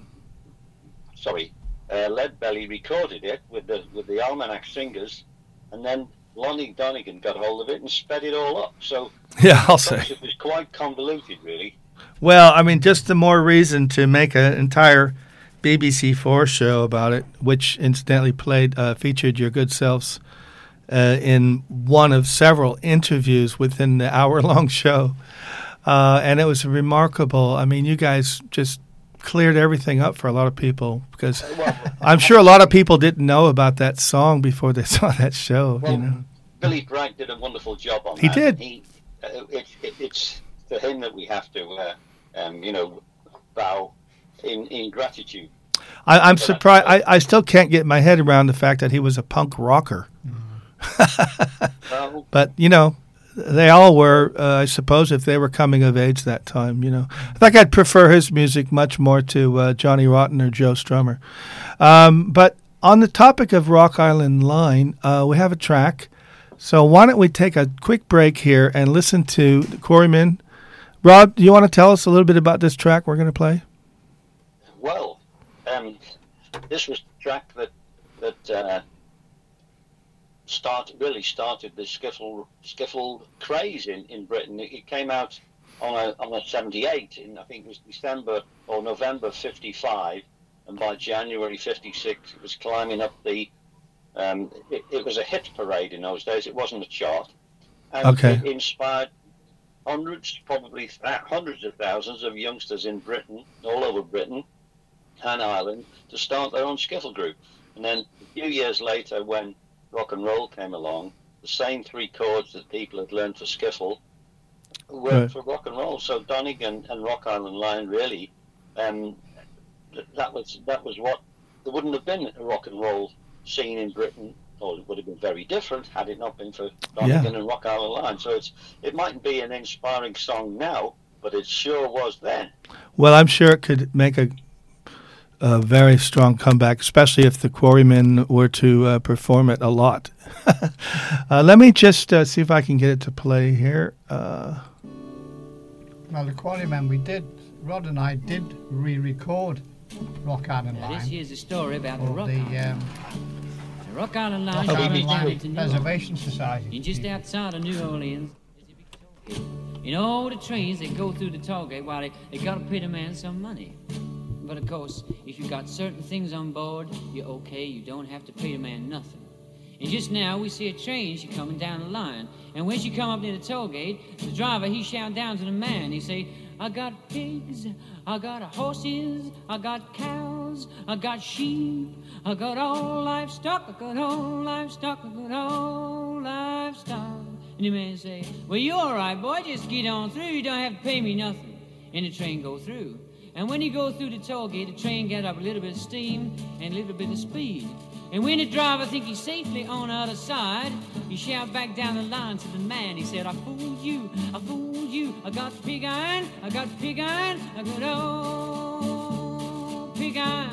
sorry, uh, Leadbelly recorded it with the with the Almanac Singers, and then Lonnie Donegan got hold of it and sped it all up. So [LAUGHS] Yeah, I'll say. it was quite convoluted, really. Well, I mean, just the more reason to make an entire BBC Four show about it, which incidentally played uh, featured your good selves uh, in one of several interviews within the [LAUGHS] hour-long show, uh, and it was remarkable. I mean, you guys just cleared everything up for a lot of people because [LAUGHS] I'm sure a lot of people didn't know about that song before they [LAUGHS] saw that show. Well, you know, Billy Bragg did a wonderful job on He that. did. He, uh, it, it, it's to him that we have to, uh, um, you know, bow in, in gratitude. I, I'm surprised. I, I still can't get my head around the fact that he was a punk rocker. [LAUGHS] Well, But you know, they all were. Uh, I suppose if they were coming of age that time, you know, I think I'd prefer his music much more to uh, Johnny Rotten or Joe Strummer. Um, but on the topic of Rock Island Line, uh, we have a track. So why don't we take a quick break here and listen to the Quarrymen? Rob, do you want to tell us a little bit about this track we're going to play? Well, um, this was the track that that uh, start really started the skiffle skiffle craze in, in Britain. It, it came out on a on a '78 in I think it was December or November '55, and by January '56 it was climbing up the. Um, it, it was a hit parade in those days. It wasn't a chart, and Okay. it inspired hundreds, probably th- hundreds of thousands of youngsters in Britain, all over Britain and Ireland, to start their own skiffle group. And then a few years later, when rock and roll came along, the same three chords that people had learned for skiffle worked Right. for rock and roll. So Donegan and Rock Island Line really, um, th- that was that was what there wouldn't have been a rock and roll scene in Britain. Or it would have been very different had it not been for Donegan and Rock Island Line. So it's it mightn't be an inspiring song now, but it sure was then. Well, I'm sure it could make a, a very strong comeback, especially if the Quarrymen were to uh, perform it a lot. [LAUGHS] uh, let me just uh, see if I can get it to play here. Uh, well, the Quarrymen, we did, Rod and I did re record Rock Island Now, this Line. here's a story about the Of Rock the Island. um, The Rock Island Line Rock goes Island Line into New Orleans. Preservation Society. You're just outside of New Orleans. There's a big toll gate. You know the trains that go through the toll gate, well, they, they gotta pay the man some money. But of course, if you got certain things on board, you're okay. You don't have to pay the man nothing. And just now we see a train, she coming down the line. And when she come up near the toll gate, the driver, he shout down to the man. He say, I got pigs, I got horses, I got cows, I got sheep, I got all livestock, I got all livestock, I got all livestock. And the man say, Well, you all right, boy, just get on through, you don't have to pay me nothing. And the train go through. And when he go through the toll gate, the train get up a little bit of steam and a little bit of speed. And when the driver think he's safely on the other side, he shout back down the line to the man. He said, I fooled you, I fooled you. I got pig iron, I got pig iron, I got old pig iron.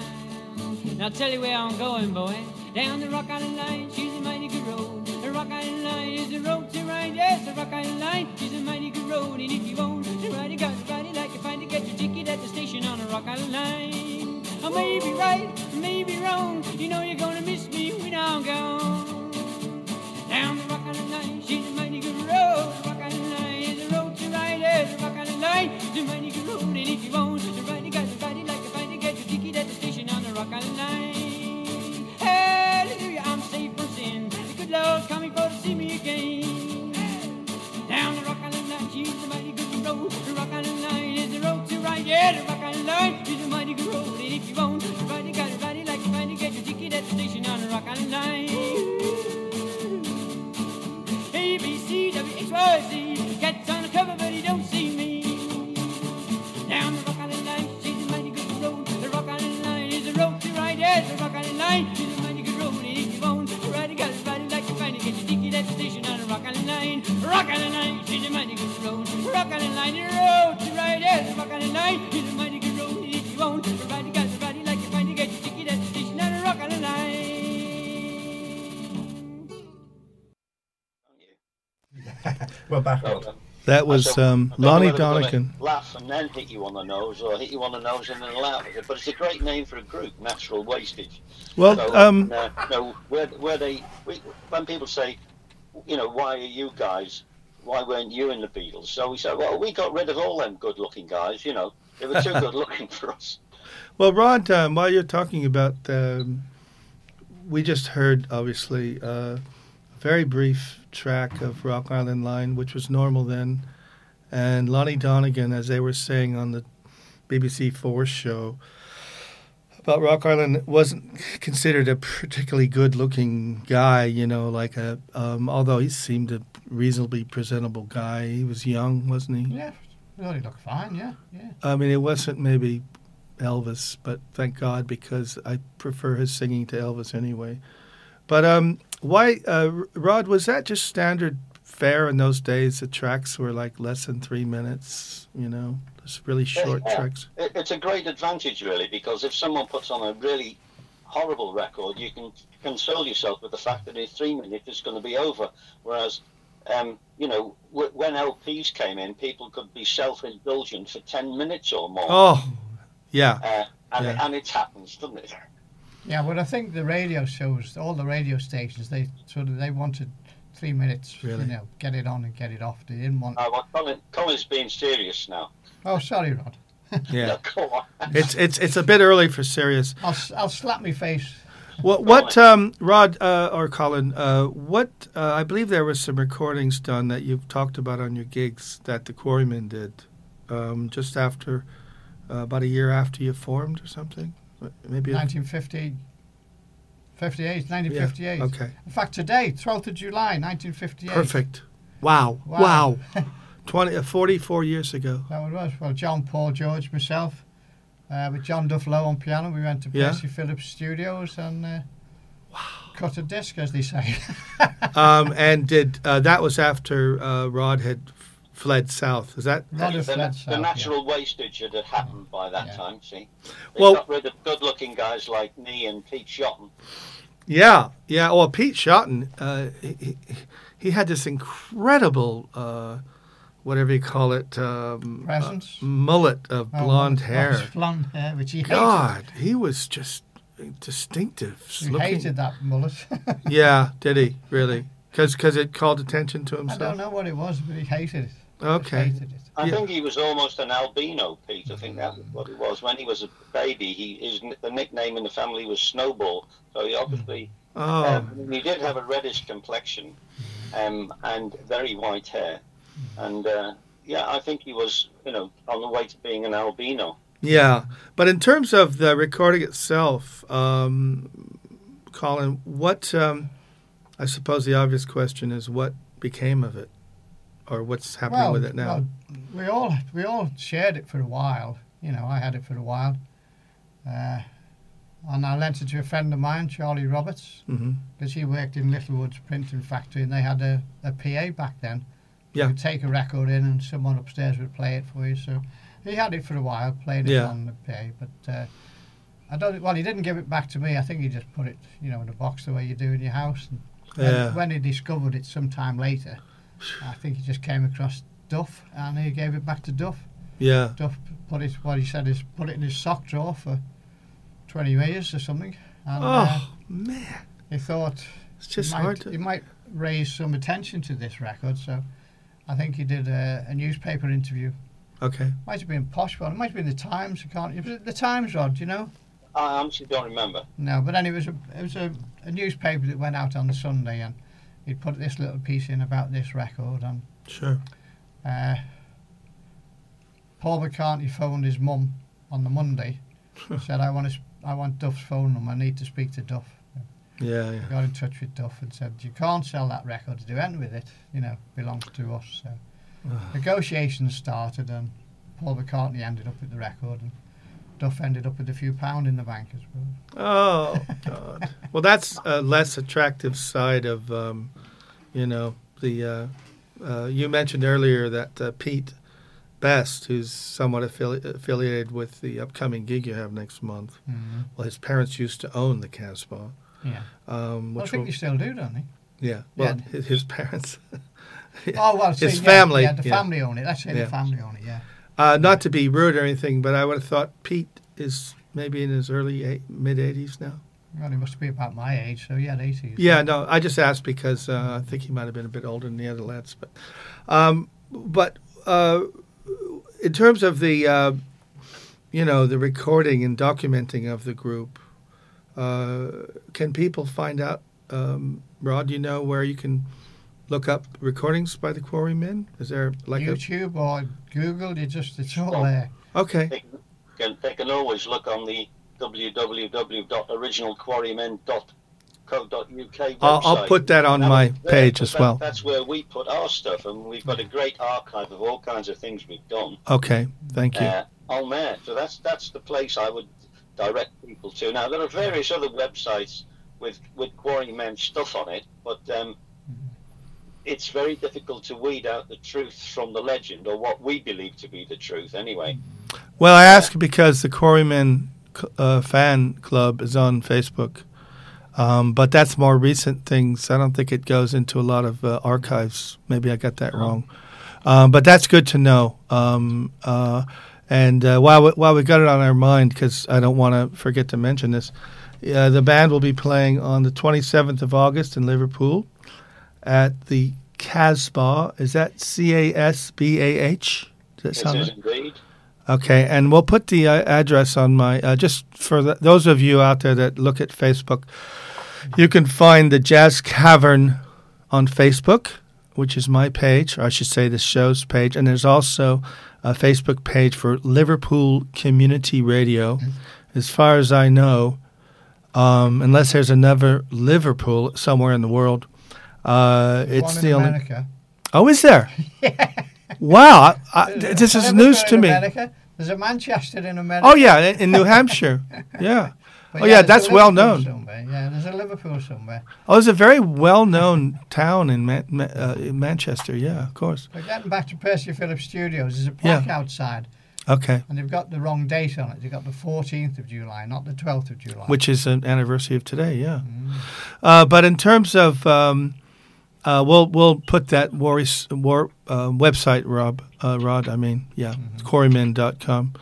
Now I'll tell you where I'm going, boy. Down the Rock Island Line, she's a mighty good road. The Rock Island Line is the road to ride. Yes, the Rock Island Line is a mighty good road. And if you want to ride, you got to ride it like you find to get your ticket at the station on the Rock Island Line. I may be right, I may be wrong. You know you're gonna miss me when I'm gone. Down the Rock Island Line, she's a mighty good road. The Rock Island Line is the road to ride. Yes, the Rock Island Line is a mighty good road. And if you want to ride, you got to ride it like find to get your ticket at the station on the Rock Island Line. Hallelujah, I'm safe from sin. The good Lord's coming for to see me again. Down the Rock Island Line, she's a mighty good road. The Rock Island Line the That was don't- um, I don't know Lonnie Donegan. Laugh and then hit you on the nose, or hit you on the nose and then laugh. But it's a great name for a group, Natural Wastage. Well, So, um, uh, know, where, where they, we, when people say, you know, why are you guys, why weren't you in the Beatles? So we said, well, we got rid of all them good-looking guys. You know, they were too [LAUGHS] good-looking for us. Well, Rod, um, while you're talking about, um, we just heard obviously uh, very brief track of Rock Island Line, which was normal then, and Lonnie Donegan, as they were saying on the BBC Four show about Rock Island, wasn't considered a particularly good-looking guy. You know, like a um, although he seemed a reasonably presentable guy. He was young, wasn't he? Yeah, really look fine. Yeah, yeah. I mean, it wasn't maybe Elvis, but thank God because I prefer his singing to Elvis anyway. But um, why, uh, Rod? Was that just standard fare in those days? The tracks were like less than three minutes. You know, just really short Yeah. tracks. It's a great advantage, really, because if someone puts on a really horrible record, you can console yourself with the fact that in three minutes it's going to be over. Whereas, um, you know, w- when LPs came in, people could be self-indulgent for ten minutes or more, Oh, yeah, uh, and, yeah. and it happens, doesn't it? Yeah, but I think the radio shows, all the radio stations, they sort of they wanted three minutes. Really? You know, get it on and get it off. They didn't want. Uh, well, Colin, Colin's being serious now. Oh, sorry, Rod. [LAUGHS] [LAUGHS] yeah. Go. It's it's it's a bit early for serious. I'll s- I'll slap my face. What what um, Rod uh, or Colin? Uh, what uh, I believe there was some recordings done that you've talked about on your gigs that the Quarrymen did, um, just after uh, about a year after you formed or something. Maybe. a- 1950, 58, 1958. Okay. In fact, today, 12th of July, 1958. Perfect. Wow. Wow. Wow. [LAUGHS] 20, uh, 44 years ago. That it was. Well, John, Paul, George, myself, uh, with John Duff Lowe on piano, we went to Yeah. Percy Phillips Studios and uh, cut a disc, as they say. [LAUGHS] Um, and did uh, that was after uh, Rod had fled south? Is that? Rod the, the, fled the south, yeah. natural wastage that had happened by that Yeah. time. See, they Well- got rid of good-looking guys like me and Pete Shotton. Yeah, yeah. Well, Pete Shotton, uh, he, he- he had this incredible, uh, whatever you call it, um, Presence? uh, mullet of Oh, blonde well, hair. [LAUGHS] Blonde hair, which he hated. God, he was just distinctive. He looking. hated that mullet. [LAUGHS] Yeah, did he really? Because it called attention to himself. I don't know what it was, but he hated it. Just Okay. I Yeah. think he was almost an albino, Pete. I think that was what it was. When he was a baby, he his the nickname in the family was Snowball. So he obviously Oh, Um, he did have a reddish complexion um, and very white hair. And uh, yeah, I think he was, you know, on the way to being an albino. yeah. But in terms of the recording itself, um, Colin, what? Um, I suppose the obvious question is what became of it, or what's happening well, with it now? well, we all we all shared it for a while. You know, I had it for a while. Uh, and I lent it to a friend of mine, Charlie Roberts, because he worked in Littlewoods printing factory, and they had a, a PA back then. Yeah. You could take a record in, and someone upstairs would play it for you. So he had it for a while, played it Yeah. on the PA, but. Uh, I don't. Well, he didn't give it back to me. I think he just put it, you know, in a box the way you do in your house. And when, Yeah. when he discovered it sometime later, I think he just came across Duff and he gave it back to Duff. Yeah. Duff put it, what he said is put it in his sock drawer for 20 years or something. And uh, Oh man, he thought it's just he, might, hard to. he might raise some attention to this record. So I think he did a, a newspaper interview. Okay. Might have been Posh One. It might have been the Times. I can't. Was the Times, Rod? Do you know? I honestly don't remember. No, but then it was a, it was a, a newspaper that went out on the Sunday, and he'd put this little piece in about this record, and Sure. uh, Paul McCartney phoned his mum on the Monday, [LAUGHS] said, "I want to, I want Duff's phone number. I need to speak to Duff." Yeah. Yeah. Got in touch with Duff and said, "You can't sell that record to do anything with it. You know, belongs to us." So [SIGHS] negotiations started, and Paul McCartney ended up with the record, and Duff ended up with a few pound in the bank as well. Oh [LAUGHS] God. well, that's a less attractive side of, um, you know, the. Uh, uh, you mentioned earlier that uh, Pete Best, who's somewhat affili- affiliated with the upcoming gig you have next month. Mm-hmm. Well, his parents used to own the Casbah, Yeah, um, well, I think will, they still do, don't they? yeah. Well, Yeah. his, his parents. [LAUGHS] Oh well, His see, yeah, family, Yeah, the family own it. Say Yeah. the family own it. Yeah. Uh, not to be rude or anything, but I would have thought Pete is maybe in his early eight, mid 80s now. Well, he must be about my age, so yeah, eighties. Yeah, no, I just asked because uh, I think he might have been a bit older than the other lads. But, um, but uh, in terms of the, uh, you know, the recording and documenting of the group, uh, can people find out, um, Rod? You know where you can look up recordings by the Quarrymen? Is there like YouTube or Google, you just it's all Oh. there. okay? They can, they can always look on the www.originalquarrymen.co.uk website. I'll, I'll put that on Now, my there, page 'cause as that- well. That's where we put our stuff, and we've got a great archive of all kinds of things we've done Okay, thank you. uh, on there. So that's that's the place I would direct people to. Now there are various other websites with with Quarrymen stuff on it, but um, it's very difficult to weed out the truth from the legend, or what we believe to be the truth, anyway. Well, I ask because the Quarrymen uh, fan club is on Facebook, um, but that's more recent things. I don't think it goes into a lot of uh, archives. Maybe I got that wrong, um, but that's good to know. Um, uh, and uh, while we, while we got it on our mind, because I don't want to forget to mention this, uh, the band will be playing on the 27th of August in Liverpool at the Casbah. Is that C A S B A H? Does that sound right? Okay, and we'll put the uh, address on my uh, just for the, those of you out there that look at Facebook. You can find the Jazz Cavern on Facebook, which is my page, or I should say the show's page, and there's also a Facebook page for Liverpool Community Radio. As far as I know, um, unless there's another Liverpool somewhere in the world, uh, There's it's the only. America. Oh, is there? [LAUGHS] Wow, I, I, this is news to me. America. There's a Manchester in America. Oh yeah, in, in New Hampshire. [LAUGHS] Yeah. But oh, yeah, there's a that's well known. Somewhere. Yeah, there's a Liverpool somewhere. Oh, it's a very well-known town in, Man- Ma- uh, in Manchester. Yeah, of course. But getting back to Percy Phillips Studios, there's a Yeah. plaque outside, Okay, and they've got the wrong date on it. They've got the 14th of July, not the 12th of July. which is an anniversary of today. Yeah. Mm. Uh, but in terms of, um, uh, we'll we'll put that war, war uh, website, Rob, uh, Rod. I mean, yeah, Mm-hmm. quarrymen.com.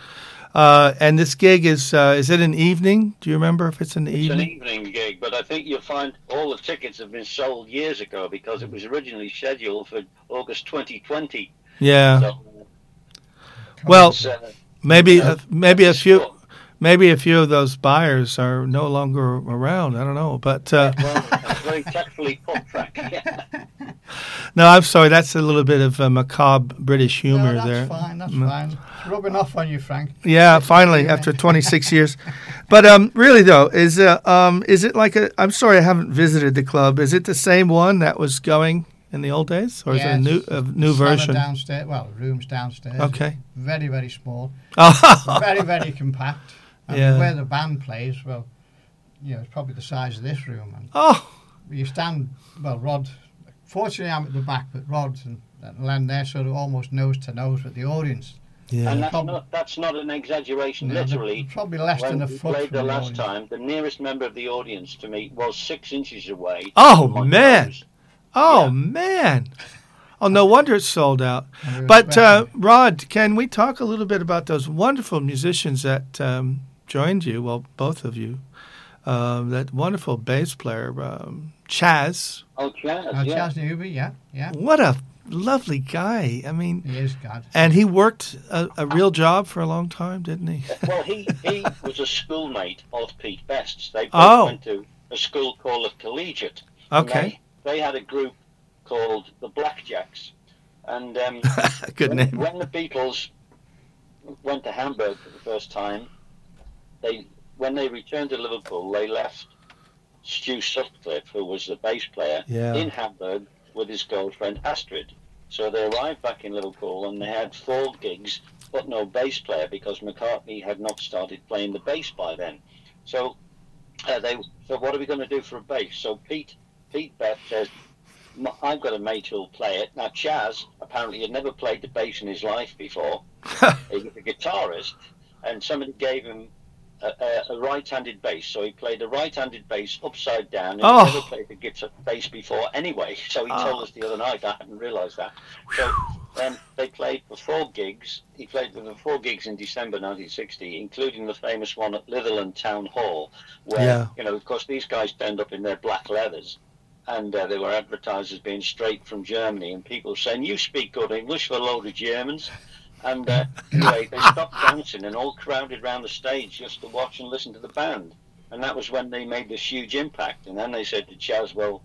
Uh, and this gig is uh, is it an evening? Do you remember if it's an evening? It's an evening? gig, but I think you'll find all the tickets have been sold years ago because it was originally scheduled for August 2020. Yeah. So Well, uh, maybe uh, maybe a few. Maybe a few of those buyers are no longer around. I don't know, but uh, Well, very tactfully put, Frank. [LAUGHS] No, I'm sorry. That's a little bit of uh, macabre British humor no, that's there. fine. That's Mm. fine. Rubbing off on you, Frank. Yeah, finally after 26 [LAUGHS] years. But um, really though, is uh, um, is it like a? I'm sorry, I haven't visited the club. Is it the same one that was going in the old days, or is it a new a new version? downstairs. Well, rooms downstairs. Okay. Very, very small. Oh, [LAUGHS] very, very compact. And Yeah. where the band plays, well, you know, it's probably the size of this room. And oh, you stand, well, Rod, fortunately I'm at the back, but Rod and, and Len, they're sort of almost nose to nose with the audience. Yeah. And that's Prob- not, that's not an exaggeration, You literally. Probably less When than a we foot played the the last audience. time, the nearest member of the audience to me was six inches away. Oh, man. nose. Oh Yeah. man. Oh, no wonder it's sold out. And we were But uh. Rod, can we talk a little bit about those wonderful musicians that um, joined you? Well, both of you. Um, that wonderful bass player, um, Chaz. Oh, Chaz, Uh, yeah. Chaz Newby, yeah, yeah. What a lovely guy. I mean, He is God. and he worked a, a real job for a long time, didn't he? [LAUGHS] Well, he, he was a schoolmate of Pete Best's. They both Oh. went to a school called the Collegiate. Okay. They, they had a group called the Blackjacks. And um, [LAUGHS] Good when, name. when the Beatles went to Hamburg for the first time, they when they returned to Liverpool, they left Stu Sutcliffe, who was the bass player, Yeah. in Hamburg with his girlfriend Astrid. So they arrived back in Liverpool and they had four gigs, but no bass player because McCartney had not started playing the bass by then. So uh, they, so what are we going to do for a bass? So Pete, Pete Best says, "M- I've got a mate who'll play it. Now Chaz apparently had never played the bass in his life before. [LAUGHS] he was a guitarist, and somebody gave him a, a, right-handed bass. So he played a right-handed bass upside down. And Oh. he never played a guitar bass before anyway. So he Oh. told us the other night. I hadn't realised that. So um, they played for four gigs. He played for four gigs in December 1960, including the famous one at Litherland Town Hall, where Yeah. you know, of course, these guys turned up in their black leathers. And uh, they were advertisers being straight from Germany, and people saying, "You speak good English for a load of Germans." And uh, anyway, they stopped dancing and all crowded round the stage just to watch and listen to the band. And that was when they made this huge impact. And then they said to Chaz, "Well,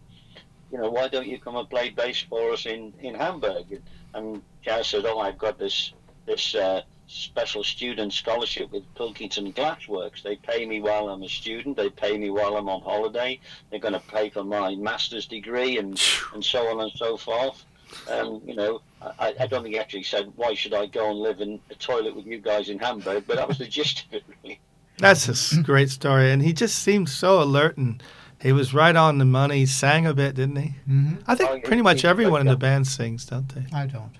you know, why don't you come and play bass for us in in Hamburg?" And Chaz said, "Oh, I've got this this uh, special student scholarship with Pilkington Glassworks. They pay me while I'm a student. They pay me while I'm on holiday. They're going to pay for my master's degree and and so on and so forth." Um, you know, I, I don't think he actually said, "Why should I go and live in a toilet with you guys in Hamburg?" But that was the gist of it, really. That's a great story, and he just seemed so alert, and he was right on the money. He sang a bit, didn't he? hmm I think Oh, he- pretty much he- everyone in the yeah. band sings, don't they? I don't.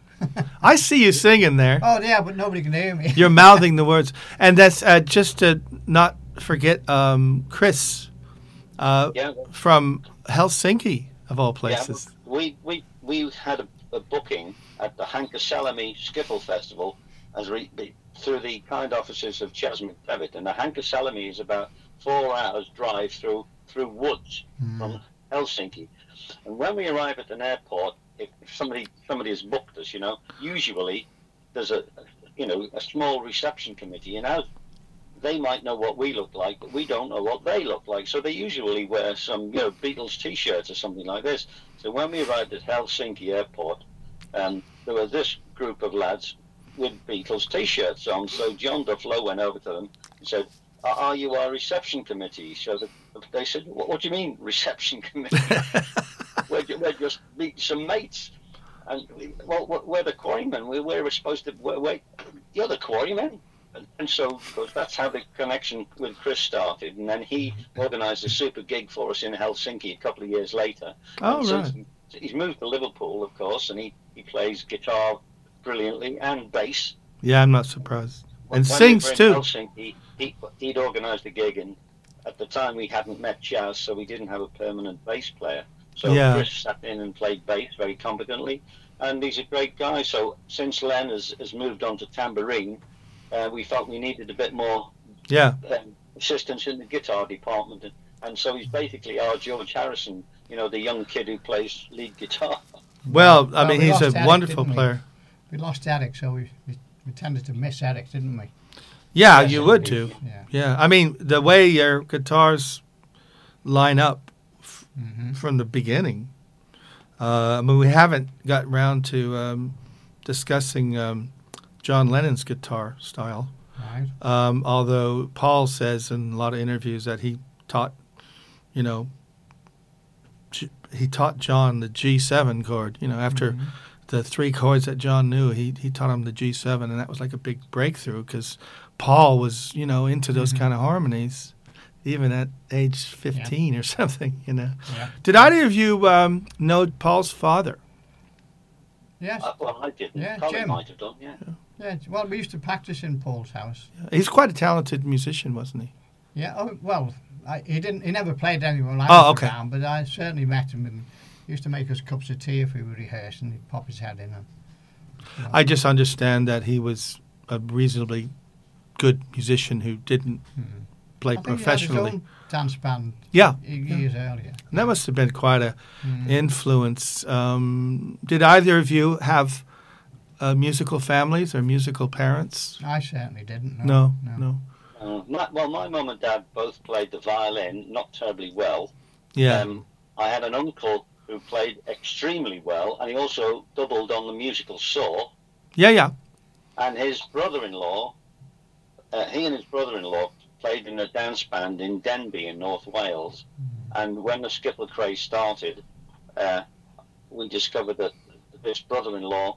[LAUGHS] I see you singing there. Oh, yeah, but nobody can hear me. You're mouthing [LAUGHS] the words, and that's uh, just to not forget um, Chris uh, Yeah, from Helsinki, of all yeah. places. We we we had a, a booking at the Hankasalmi Skiffle Festival as re, be- through the kind offices of Chas McDevitt, and the Hankasalmi is about four hours drive through through woods hmm. from Helsinki. And when we arrive at an airport, if, if somebody somebody has booked us, you know, usually there's a you know a small reception committee, and as they might know what we look like, but we don't know what they look like. So they usually wear some you know Beatles T-shirts or something like this. So when we arrived at Helsinki airport, um, there was this group of lads with Beatles T-shirts on. So John Duff Lowe went over to them and said, "Are you our reception committee?" So the, they said, what, "What do you mean [LAUGHS] reception committee?" [LAUGHS] we're, we're just some mates. And we- well, we're- we're the quarrymen. We, we were supposed to we're, we're, you're the quarrymen. And, and so, of course, that's how the connection with Chris started. And then he organised a super gig for us in Helsinki a couple of years later. Oh, And right. he- he's moved to Liverpool, of course, and he, he plays guitar brilliantly and bass. Yeah, I'm not surprised. When- And when sings we too. Helsinki, he, he'd organised a gig, and at the time we hadn't met Chaz, so we didn't have a permanent bass player. So Yeah. Chris sat in and played bass very competently, and he's a great guy. So since Len has, has moved on to tambourine, uh, we felt we needed a bit more Yeah, um, assistance in the guitar department, and, and so he's basically our George Harrison, you know, the young kid who plays lead guitar. [LAUGHS] well, I Well, mean, we he's a Eric, wonderful didn't we? player. We lost Eric, so we, we, we tended to miss Eric, didn't we? Yeah, Yes, you would indeed. too. Yeah. Yeah, I mean the way your guitars line up f- hmm from the beginning. Uh, I mean, we haven't got round to um, discussing um, John Lennon's guitar style. Right. Um, although Paul says in a lot of interviews that he taught, you know, G- he taught John the G7 chord. You know, after Mhm. the three chords that John knew, he he taught him the G7, and that was like a big breakthrough because Paul was, you know, into those Mhm. kind of harmonies, even at age 15 or [LAUGHS] something. You know, Yeah. did either of you um, know Paul's father? Yes. Uh, well, I didn't. Yeah, Colin Jim. might have done, yeah. Yeah. Well, we used to practice in Paul's house. He's quite a talented musician, wasn't he? Yeah. Oh, well, I, he didn't. He never played anywhere when I Oh, okay. around, but I certainly met him. And he used to make us cups of tea if we were rehearsing. He'd pop his head in. And, you know. I just understand that he was a reasonably good musician who didn't Mhm. play I think he had professionally. his own dance band Yeah, y- years earlier. And that must have been quite a Mm. influence. Um, did either of you have uh, musical families or musical parents? I certainly didn't. No, No. no. Uh, my, well, my mum and dad both played the violin, not terribly well. Yeah, Um, I had an uncle who played extremely well, and he also doubled on the musical saw. yeah, yeah. And his brother-in-law, uh, he and his brother-in-law played in a dance band in Denbigh in North Wales. And when the skiffle craze started, uh, we discovered that this brother-in-law,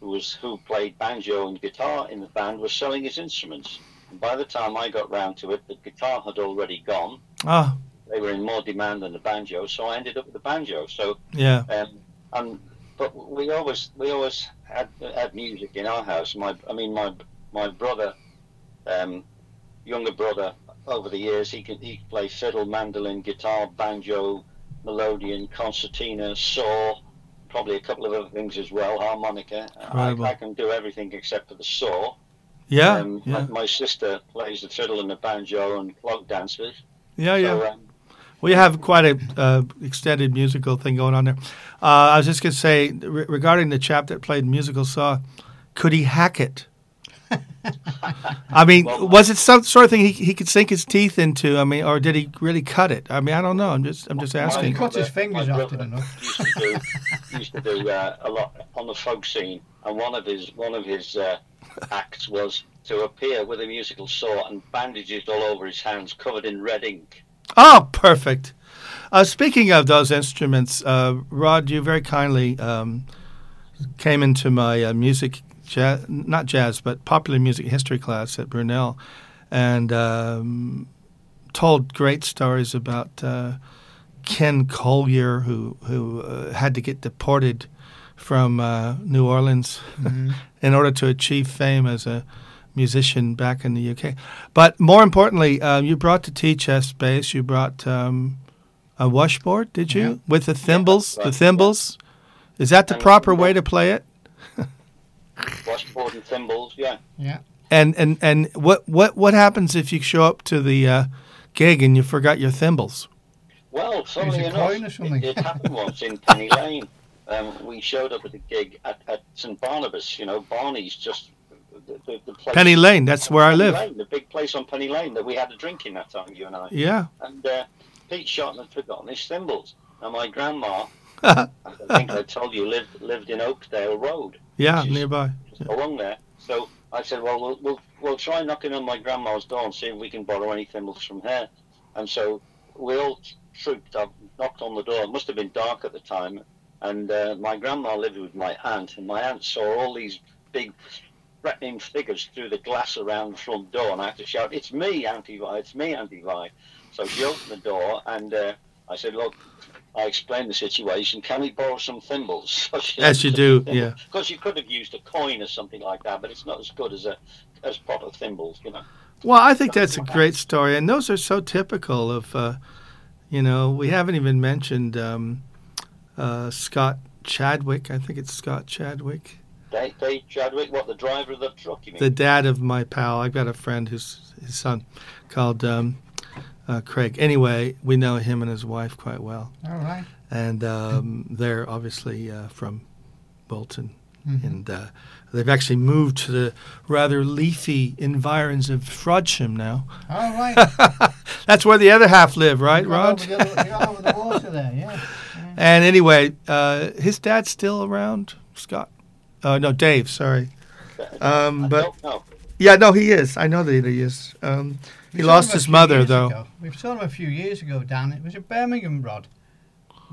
who was who played banjo and guitar in the band, was selling his instruments. And by the time I got round to it, the guitar had already gone. Ah, They were in more demand than the banjo, so I ended up with the banjo. So yeah. um, and but we always we always had had music in our house. My I mean my my brother, um, younger brother, over the years he could he could play fiddle, mandolin, guitar, banjo, melodeon, concertina, saw, probably a couple of other things as well, harmonica. I, I can do everything except for the saw. Yeah, um, yeah, my, sister plays the fiddle and the banjo and clog dances. yeah, yeah. So, um, We have quite a uh, extended musical thing going on there. Uh, I was just going to say re- regarding the chap that played musical saw, could he hack it? [LAUGHS] I mean, Well, was it some sort of thing he, he could sink his teeth into? I mean, or did he really cut it? I mean, I don't know. I'm just I'm just My asking. He cut his fingers my often brother enough. Used to do, used to do uh, a lot on the folk scene, and one of his one of his uh, acts was to appear with a musical saw and bandages all over his hands, covered in red ink. Oh, perfect. Uh, speaking of those instruments, uh, Rod, you very kindly um, came into my uh, music, jazz, not jazz, but popular music history class at Brunel, and um, told great stories about uh, Ken Colyer, who who uh, had to get deported from uh, New Orleans Mhm. [LAUGHS] in order to achieve fame as a musician back in the UK. But more importantly, um, you brought to tea chest bass. You brought um, a washboard, did you, Yeah. with the thimbles? right, the yeah. thimbles. Is that the proper way to play it? Washboard and thimbles, yeah. Yeah. And and and what what what happens if you show up to the uh, gig and you forgot your thimbles? Well, funnily enough, or something? it, it happened once in Penny [LAUGHS] Lane. Um, we showed up at a gig at, at St Barnabas. You know, Barney's just the, the, the place. Penny Lane. That's where I live. Lane, the big place on Penny Lane that we had a drink in that time, you and I. Yeah. And uh, Pete Shotton had forgotten his thimbles. And my grandma, [LAUGHS] I think I told you, lived lived in Oakdale Road, yeah, nearby. just along there. So I said, well, we'll we'll we'll try knocking on my grandma's door and see if we can borrow any thimbles from her. And so we all trooped up, knocked on the door. It must have been dark at the time. And uh, my grandma lived with my aunt, and my aunt saw all these big threatening figures through the glass around the front door, and I had to shout, "It's me, Auntie Vi! It's me, Auntie Vi!" So she opened the door, and uh, I said, "Look." I explained the situation. Can we borrow some thimbles? [LAUGHS] As you do, [LAUGHS] yeah. Because you could have used a coin or something like that, but it's not as good as a as proper thimbles, you know. Well, I think that's a great story, and those are so typical of, uh, you know, we haven't even mentioned um, uh, Scott Chadwick. I think it's Scott Chadwick, Dave, Dave Chadwick, what the driver of the truck? You mean? the dad of my pal. I've got a friend who's his son called um, uh, Craig. Anyway, we know him and his wife quite well, All right. and um, they're obviously uh, from Bolton, Mhm. and uh, they've actually moved to the rather leafy environs of Frodsham now. All right. [LAUGHS] That's where the other half live, right, You got Rod? over the other- you got over the water there, yeah. [LAUGHS] And anyway, uh, his dad's still around, Scott. Uh, no, Dave. Sorry. [LAUGHS] Um, I but don't know. yeah, no, he is. I know that he is. Um, he We saw lost his mother, though. ago. We saw him a few years ago down. It was at Birmingham, Rod.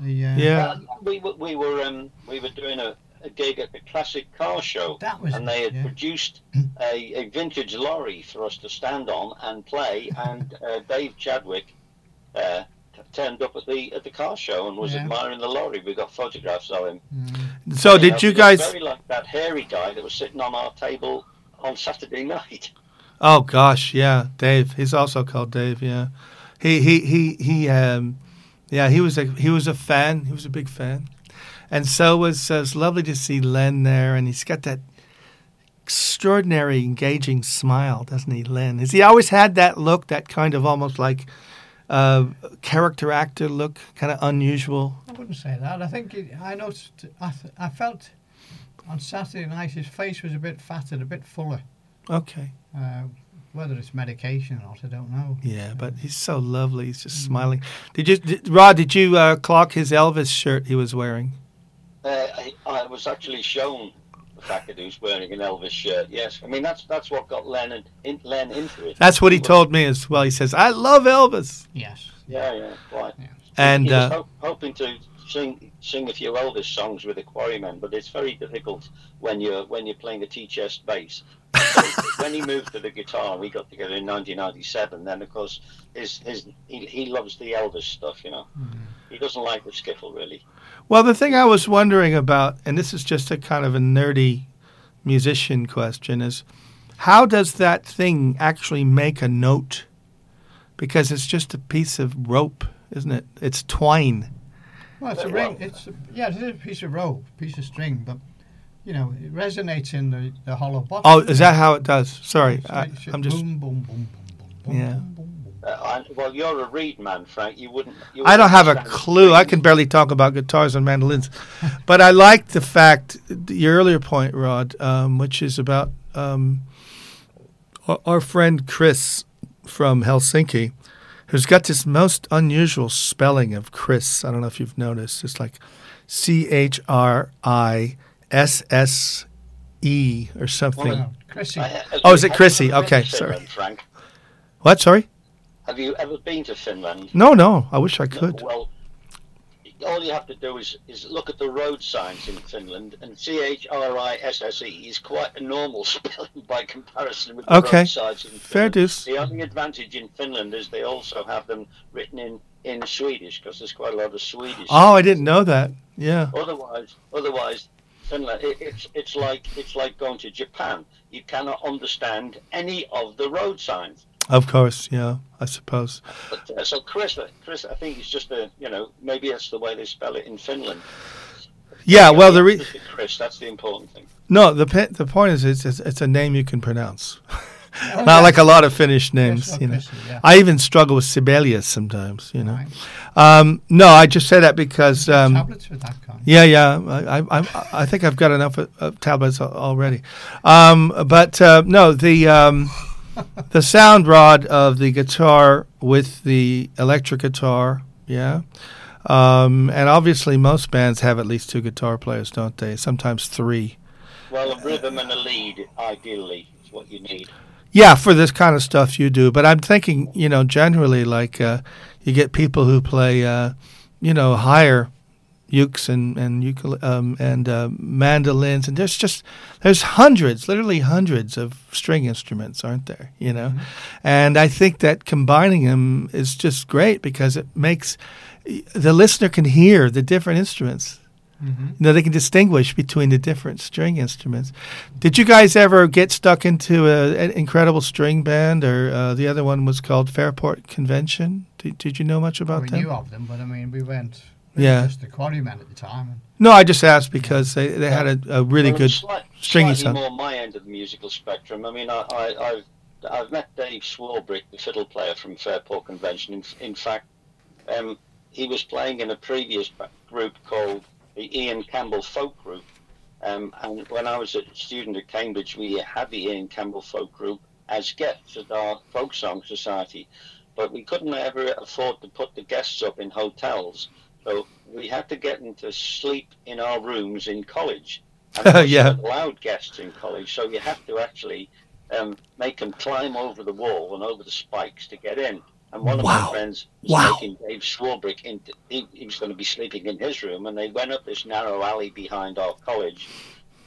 The uh, Yeah. Uh, we were we were um, we were doing a, a gig at the classic car show, That was and it, they had yeah. produced [CLEARS THROAT] a, a vintage lorry for us to stand on and play. And uh, Dave Chadwick uh, turned up at the at the car show and was Yeah. admiring the lorry. We got photographs of him. mm, So You did know, you guys? Very like that hairy guy that was sitting on our table on Saturday [LAUGHS] night. Oh gosh, yeah, Dave. He's also called Dave. Yeah, he he he he. Um, yeah, he was a he was a fan. He was a big fan, and so was uh, it's lovely to see Len there, and he's got that extraordinary, engaging smile, doesn't he, Len? Has he always had that look, that kind of almost like uh, character actor look, kind of unusual? I wouldn't say that. I think it, I noticed. I, th- I felt on Saturday night his face was a bit fatter, a bit fuller. Okay, Uh, whether it's medication or not, I don't know. yeah, but he's so lovely. He's just smiling. Did you, did, Rod? Did you uh, clock his Elvis shirt he was wearing? Uh, I, I was actually shown the fact that he was wearing an Elvis shirt. Yes, I mean that's that's what got Len in, Len into it. That's what he told me as well. He says, "I love Elvis," Yes. Yeah, yeah, quite. Yeah. and he was uh, ho- hoping to sing sing a few Elvis songs with the Quarrymen, but it's very difficult when you're when you're playing a tea chest bass. So when he moved to the guitar, we got together in 1997. Then of course his his he, he loves the Elvis stuff, you know. Hmm. He doesn't like the skiffle really. well, the thing I was wondering about, and this is just a kind of a nerdy musician question, is how does that thing actually make a note? Because it's just a piece of rope, isn't it? It's twine. Well, it's a ring. It's a, yeah, it is a piece of rope, piece of string, but you know it resonates in the, the hollow bottom. Oh, is that how it does? Sorry, It's I, like it's I'm just. boom, boom, boom, boom, boom, Yeah. boom, boom, boom. Uh, I, well, you're a reed man, Frank. You wouldn't. You I don't have a clue. I can barely talk about guitars and mandolins, but I like the fact your earlier point, Rod, um, which is about um, our, our friend Chris from Helsinki, who's got this most unusual spelling of Chris. I don't know if you've noticed. It's like C H R I S S E or something. Well, Chrissy. I- Oh, is it have Chrissy? Okay, sorry. Finland, Frank. What? Sorry? Have you ever been to Finland? No, no. I wish I No, could. Well, all you have to do is, is look at the road signs in Finland, and C H R I S S E is quite a normal [LAUGHS] spelling by comparison with the Okay. road signs in Fair Finland. dues. The only advantage in Finland is they also have them written in, in Swedish because there's quite a lot of Swedish. Oh, I didn't know that. Yeah. Otherwise, otherwise, Finland it, it's it's like it's like going to Japan. You cannot understand any of the road signs. Of course. Yeah. I suppose. But uh, so Chris, uh, Chris, I think it's just a you know maybe that's the way they spell it in Finland. Yeah. Well, the re- Chris, that's the important thing. no. The the point is, it's it's, it's a name you can pronounce. [LAUGHS] [LAUGHS] Not yeah. like a lot of Finnish names, Yes, you know. Chrissy, yeah. I even struggle with Sibelius sometimes, you know. Right. Um, no, I just say that because, um, tablets with that kind. yeah, yeah, I, I, I- I think I've got enough of, of tablets already. Um, but uh, no, the um, [LAUGHS] the sound rod of the guitar with the electric guitar, yeah. Um, and obviously, most bands have at least two guitar players, don't they? Sometimes three. Well, a rhythm and a lead, ideally, is what you need. Yeah, for this kind of stuff you do. But I'm thinking, you know, generally, like uh, you get people who play, uh, you know, higher ukes and and ukule- um, and uh, mandolins, and there's just there's hundreds, literally hundreds of string instruments, aren't there? You know, and I think that combining them is just great because it makes the listener can hear the different instruments. Mm-hmm. You know, they can distinguish between the different string instruments. Did you guys ever get stuck into a, an incredible string band, or uh, the other one was called Fairport Convention? Did, did you know much about we them? We knew of them, but I mean, we went. we Yeah. were Just the quarrymen at the time. No, I just asked because they, they had a, a really Well, good. slight- stringy slightly sound. more my end of the musical spectrum. I mean, I, I, I've I've met Dave Swarbrick, the fiddle player from Fairport Convention. In, in fact, um, he was playing in a previous group called the Ian Campbell Folk Group, Um, and when I was a student at Cambridge, we had the Ian Campbell Folk Group as guests at our Folk Song Society, but we couldn't ever afford to put the guests up in hotels. So we had to get them to sleep in our rooms in college. And [LAUGHS] Yeah. allowed guests in college, so you have to actually um, make them climb over the wall and over the spikes to get in. And one of Wow. my friends was Wow. taking Dave Swarbrick into, he, he was going to be sleeping in his room, and they went up this narrow alley behind our college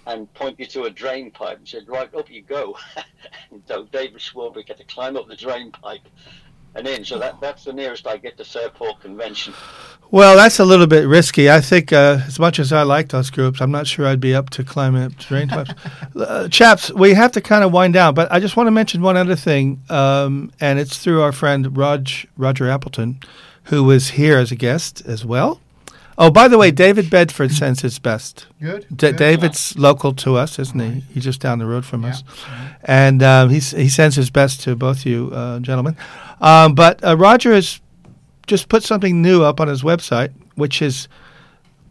and pointed to a drain pipe and said, Right, up you go. [LAUGHS] and so David Swarbrick had to climb up the drain pipe and in. So that, that's the nearest I get to Fairport Convention. Well, that's a little bit risky. I think, uh, as much as I like those groups, I'm not sure I'd be up to climbing up pipes. [LAUGHS] uh, chaps, we have to kind of wind down, but I just want to mention one other thing, um, and it's through our friend Rog, Roger Appleton, who was here as a guest as well. Oh, by the way, David Bedford sends his best. Good. D- good. David's local to us, isn't he? He's just down the road from Yeah. us, and um, he's, he sends his best to both you uh, gentlemen. Um, but uh, Roger has just put something new up on his website, which is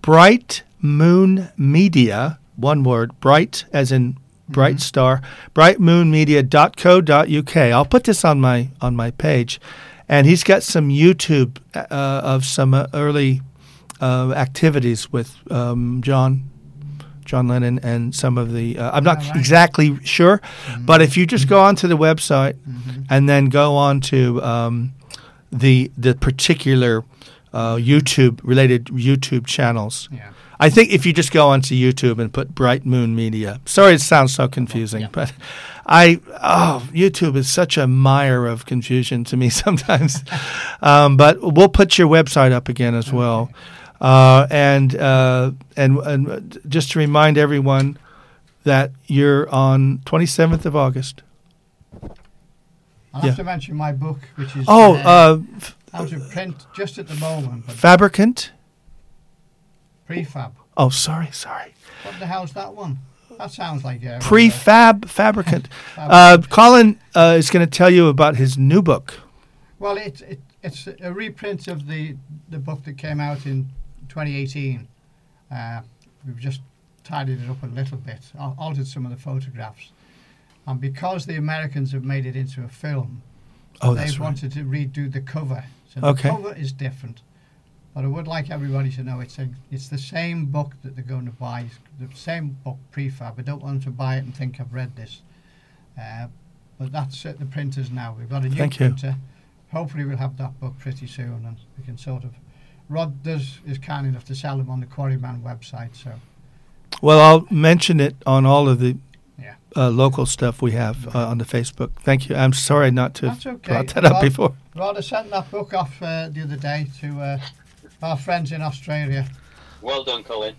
Bright Moon Media. One word, bright as in bright star. Brightmoonmedia.co.uk. I'll put this on my on my page, and he's got some YouTube uh, of some uh, early uh, activities with um, John. John Lennon and some of the. Uh, I'm not All right. exactly sure, but if you just go onto the website and then go on to um, the the particular uh, YouTube related YouTube channels. Yeah. I think if you just go onto YouTube and put Bright Moon Media. Sorry, it sounds so confusing, but I oh YouTube is such a mire of confusion to me [LAUGHS] sometimes. [LAUGHS] um, but we'll put your website up again as well, uh, and uh, and and just to remind everyone that you're on 27th of August. I'll Yeah. have to mention my book, which is Oh, uh, uh, f- out of print just at the moment, Fabricant. prefab. Oh, sorry, sorry. What the hell's that one? That sounds like uh, Prefab fabricant. [LAUGHS] Fab- Uh, Colin uh, is going to tell you about his new book. Well, it, it it's a reprint of the the book that came out in 2018. Uh, we've just tidied it up a little bit, al- altered some of the photographs, and because the Americans have made it into a film, Oh, they've right. wanted to redo the cover. So Okay. the cover is different. But I would like everybody to know it's a, it's the same book that they're going to buy. It's the same book prefab. I don't want them to buy it and think I've read this. Uh, but that's at the printers now. We've got a new Thank you. printer. Hopefully we'll have that book pretty soon and we can sort of Rod does is kind enough to sell them on the Quarrymen website, so Well, I'll mention it on all of the Yeah. uh, local stuff we have uh, on the Facebook. Thank you. I'm sorry not to That's have okay. brought that up before. Rod I sent that book off uh, the other day to uh, our friends in Australia. Well done, Colin.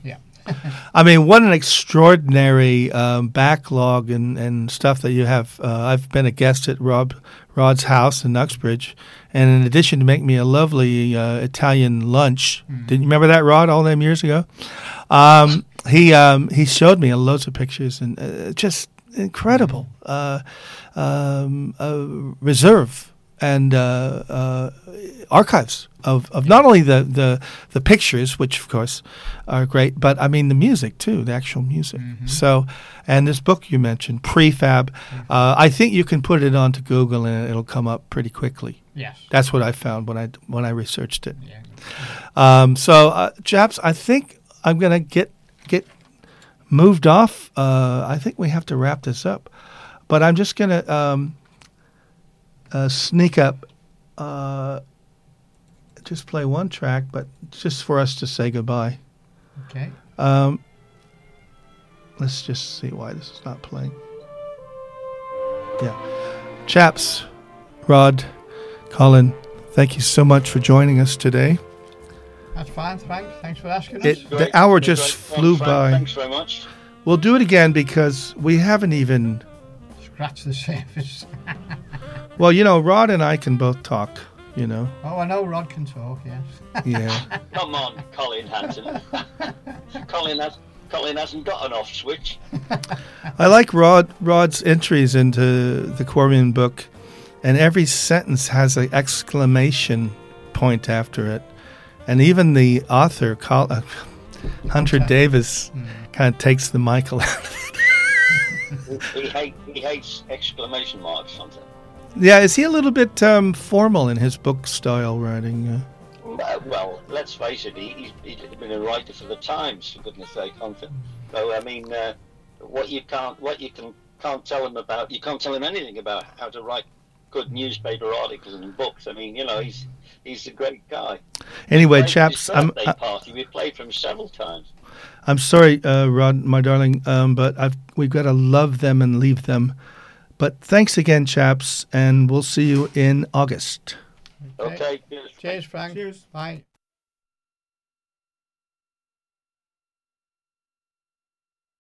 [LAUGHS] I mean, what an extraordinary um, backlog and, and stuff that you have. Uh, I've been a guest at Rob Rod's house in Uxbridge, and in addition to make me a lovely uh, Italian lunch, did you remember that Rod all them years ago? Um, he um, he showed me loads of pictures and uh, just incredible uh, um, uh, reserve and uh, uh, archives of, of not only the, the, the pictures, which of course are great, but I mean the music too, the actual music. So, and this book you mentioned, Prefab, uh, I think you can put it onto Google and it'll come up pretty quickly. Yes. That's what I found when I when I researched it. Yeah. Um, so, uh, chaps, I think I'm gonna get get moved off. Uh, I think we have to wrap this up, but I'm just gonna um, uh, sneak up, uh, just play one track, but just for us to say goodbye. Okay. Um, let's just see why this is not playing. Yeah, chaps, Rod, Colin, thank you so much for joining us today. That's fine, Frank. Thanks for asking us. It- The Great. hour just Thanks, flew Frank. by. Thanks very much. We'll do it again because we haven't even. scratched the surface. [LAUGHS] Well, you know, Rod and I can both talk. You know, oh, I know Rod can talk, yes. yeah. [LAUGHS] Come on, Colin Hanton. [LAUGHS] Colin has Colin hasn't got an off switch. I like Rod Rod's entries into the Quarrymen book, and every sentence has an exclamation point after it, and even the author, Col- uh, Hunter Davies Hmm. kind of takes the Michael out. he, hate, he hates exclamation marks sometimes. Yeah, is he a little bit um, formal in his book style writing? Uh, Uh, well, let's face it, he, he's, he's been a writer for the Times, for goodness sake, Hunter. So, I mean, uh, what you can't, what you can can't tell him about, you can't tell him anything about how to write good newspaper articles and books. I mean, you know, he's he's a great guy. anyway, chaps, I'm I- party. We played for him several times. I'm sorry, uh, Rod, my darling, um, but I've we've got to love them and leave them. But thanks again, chaps, and we'll see you in August. Okay, cheers. Cheers, Frank. Cheers. Bye.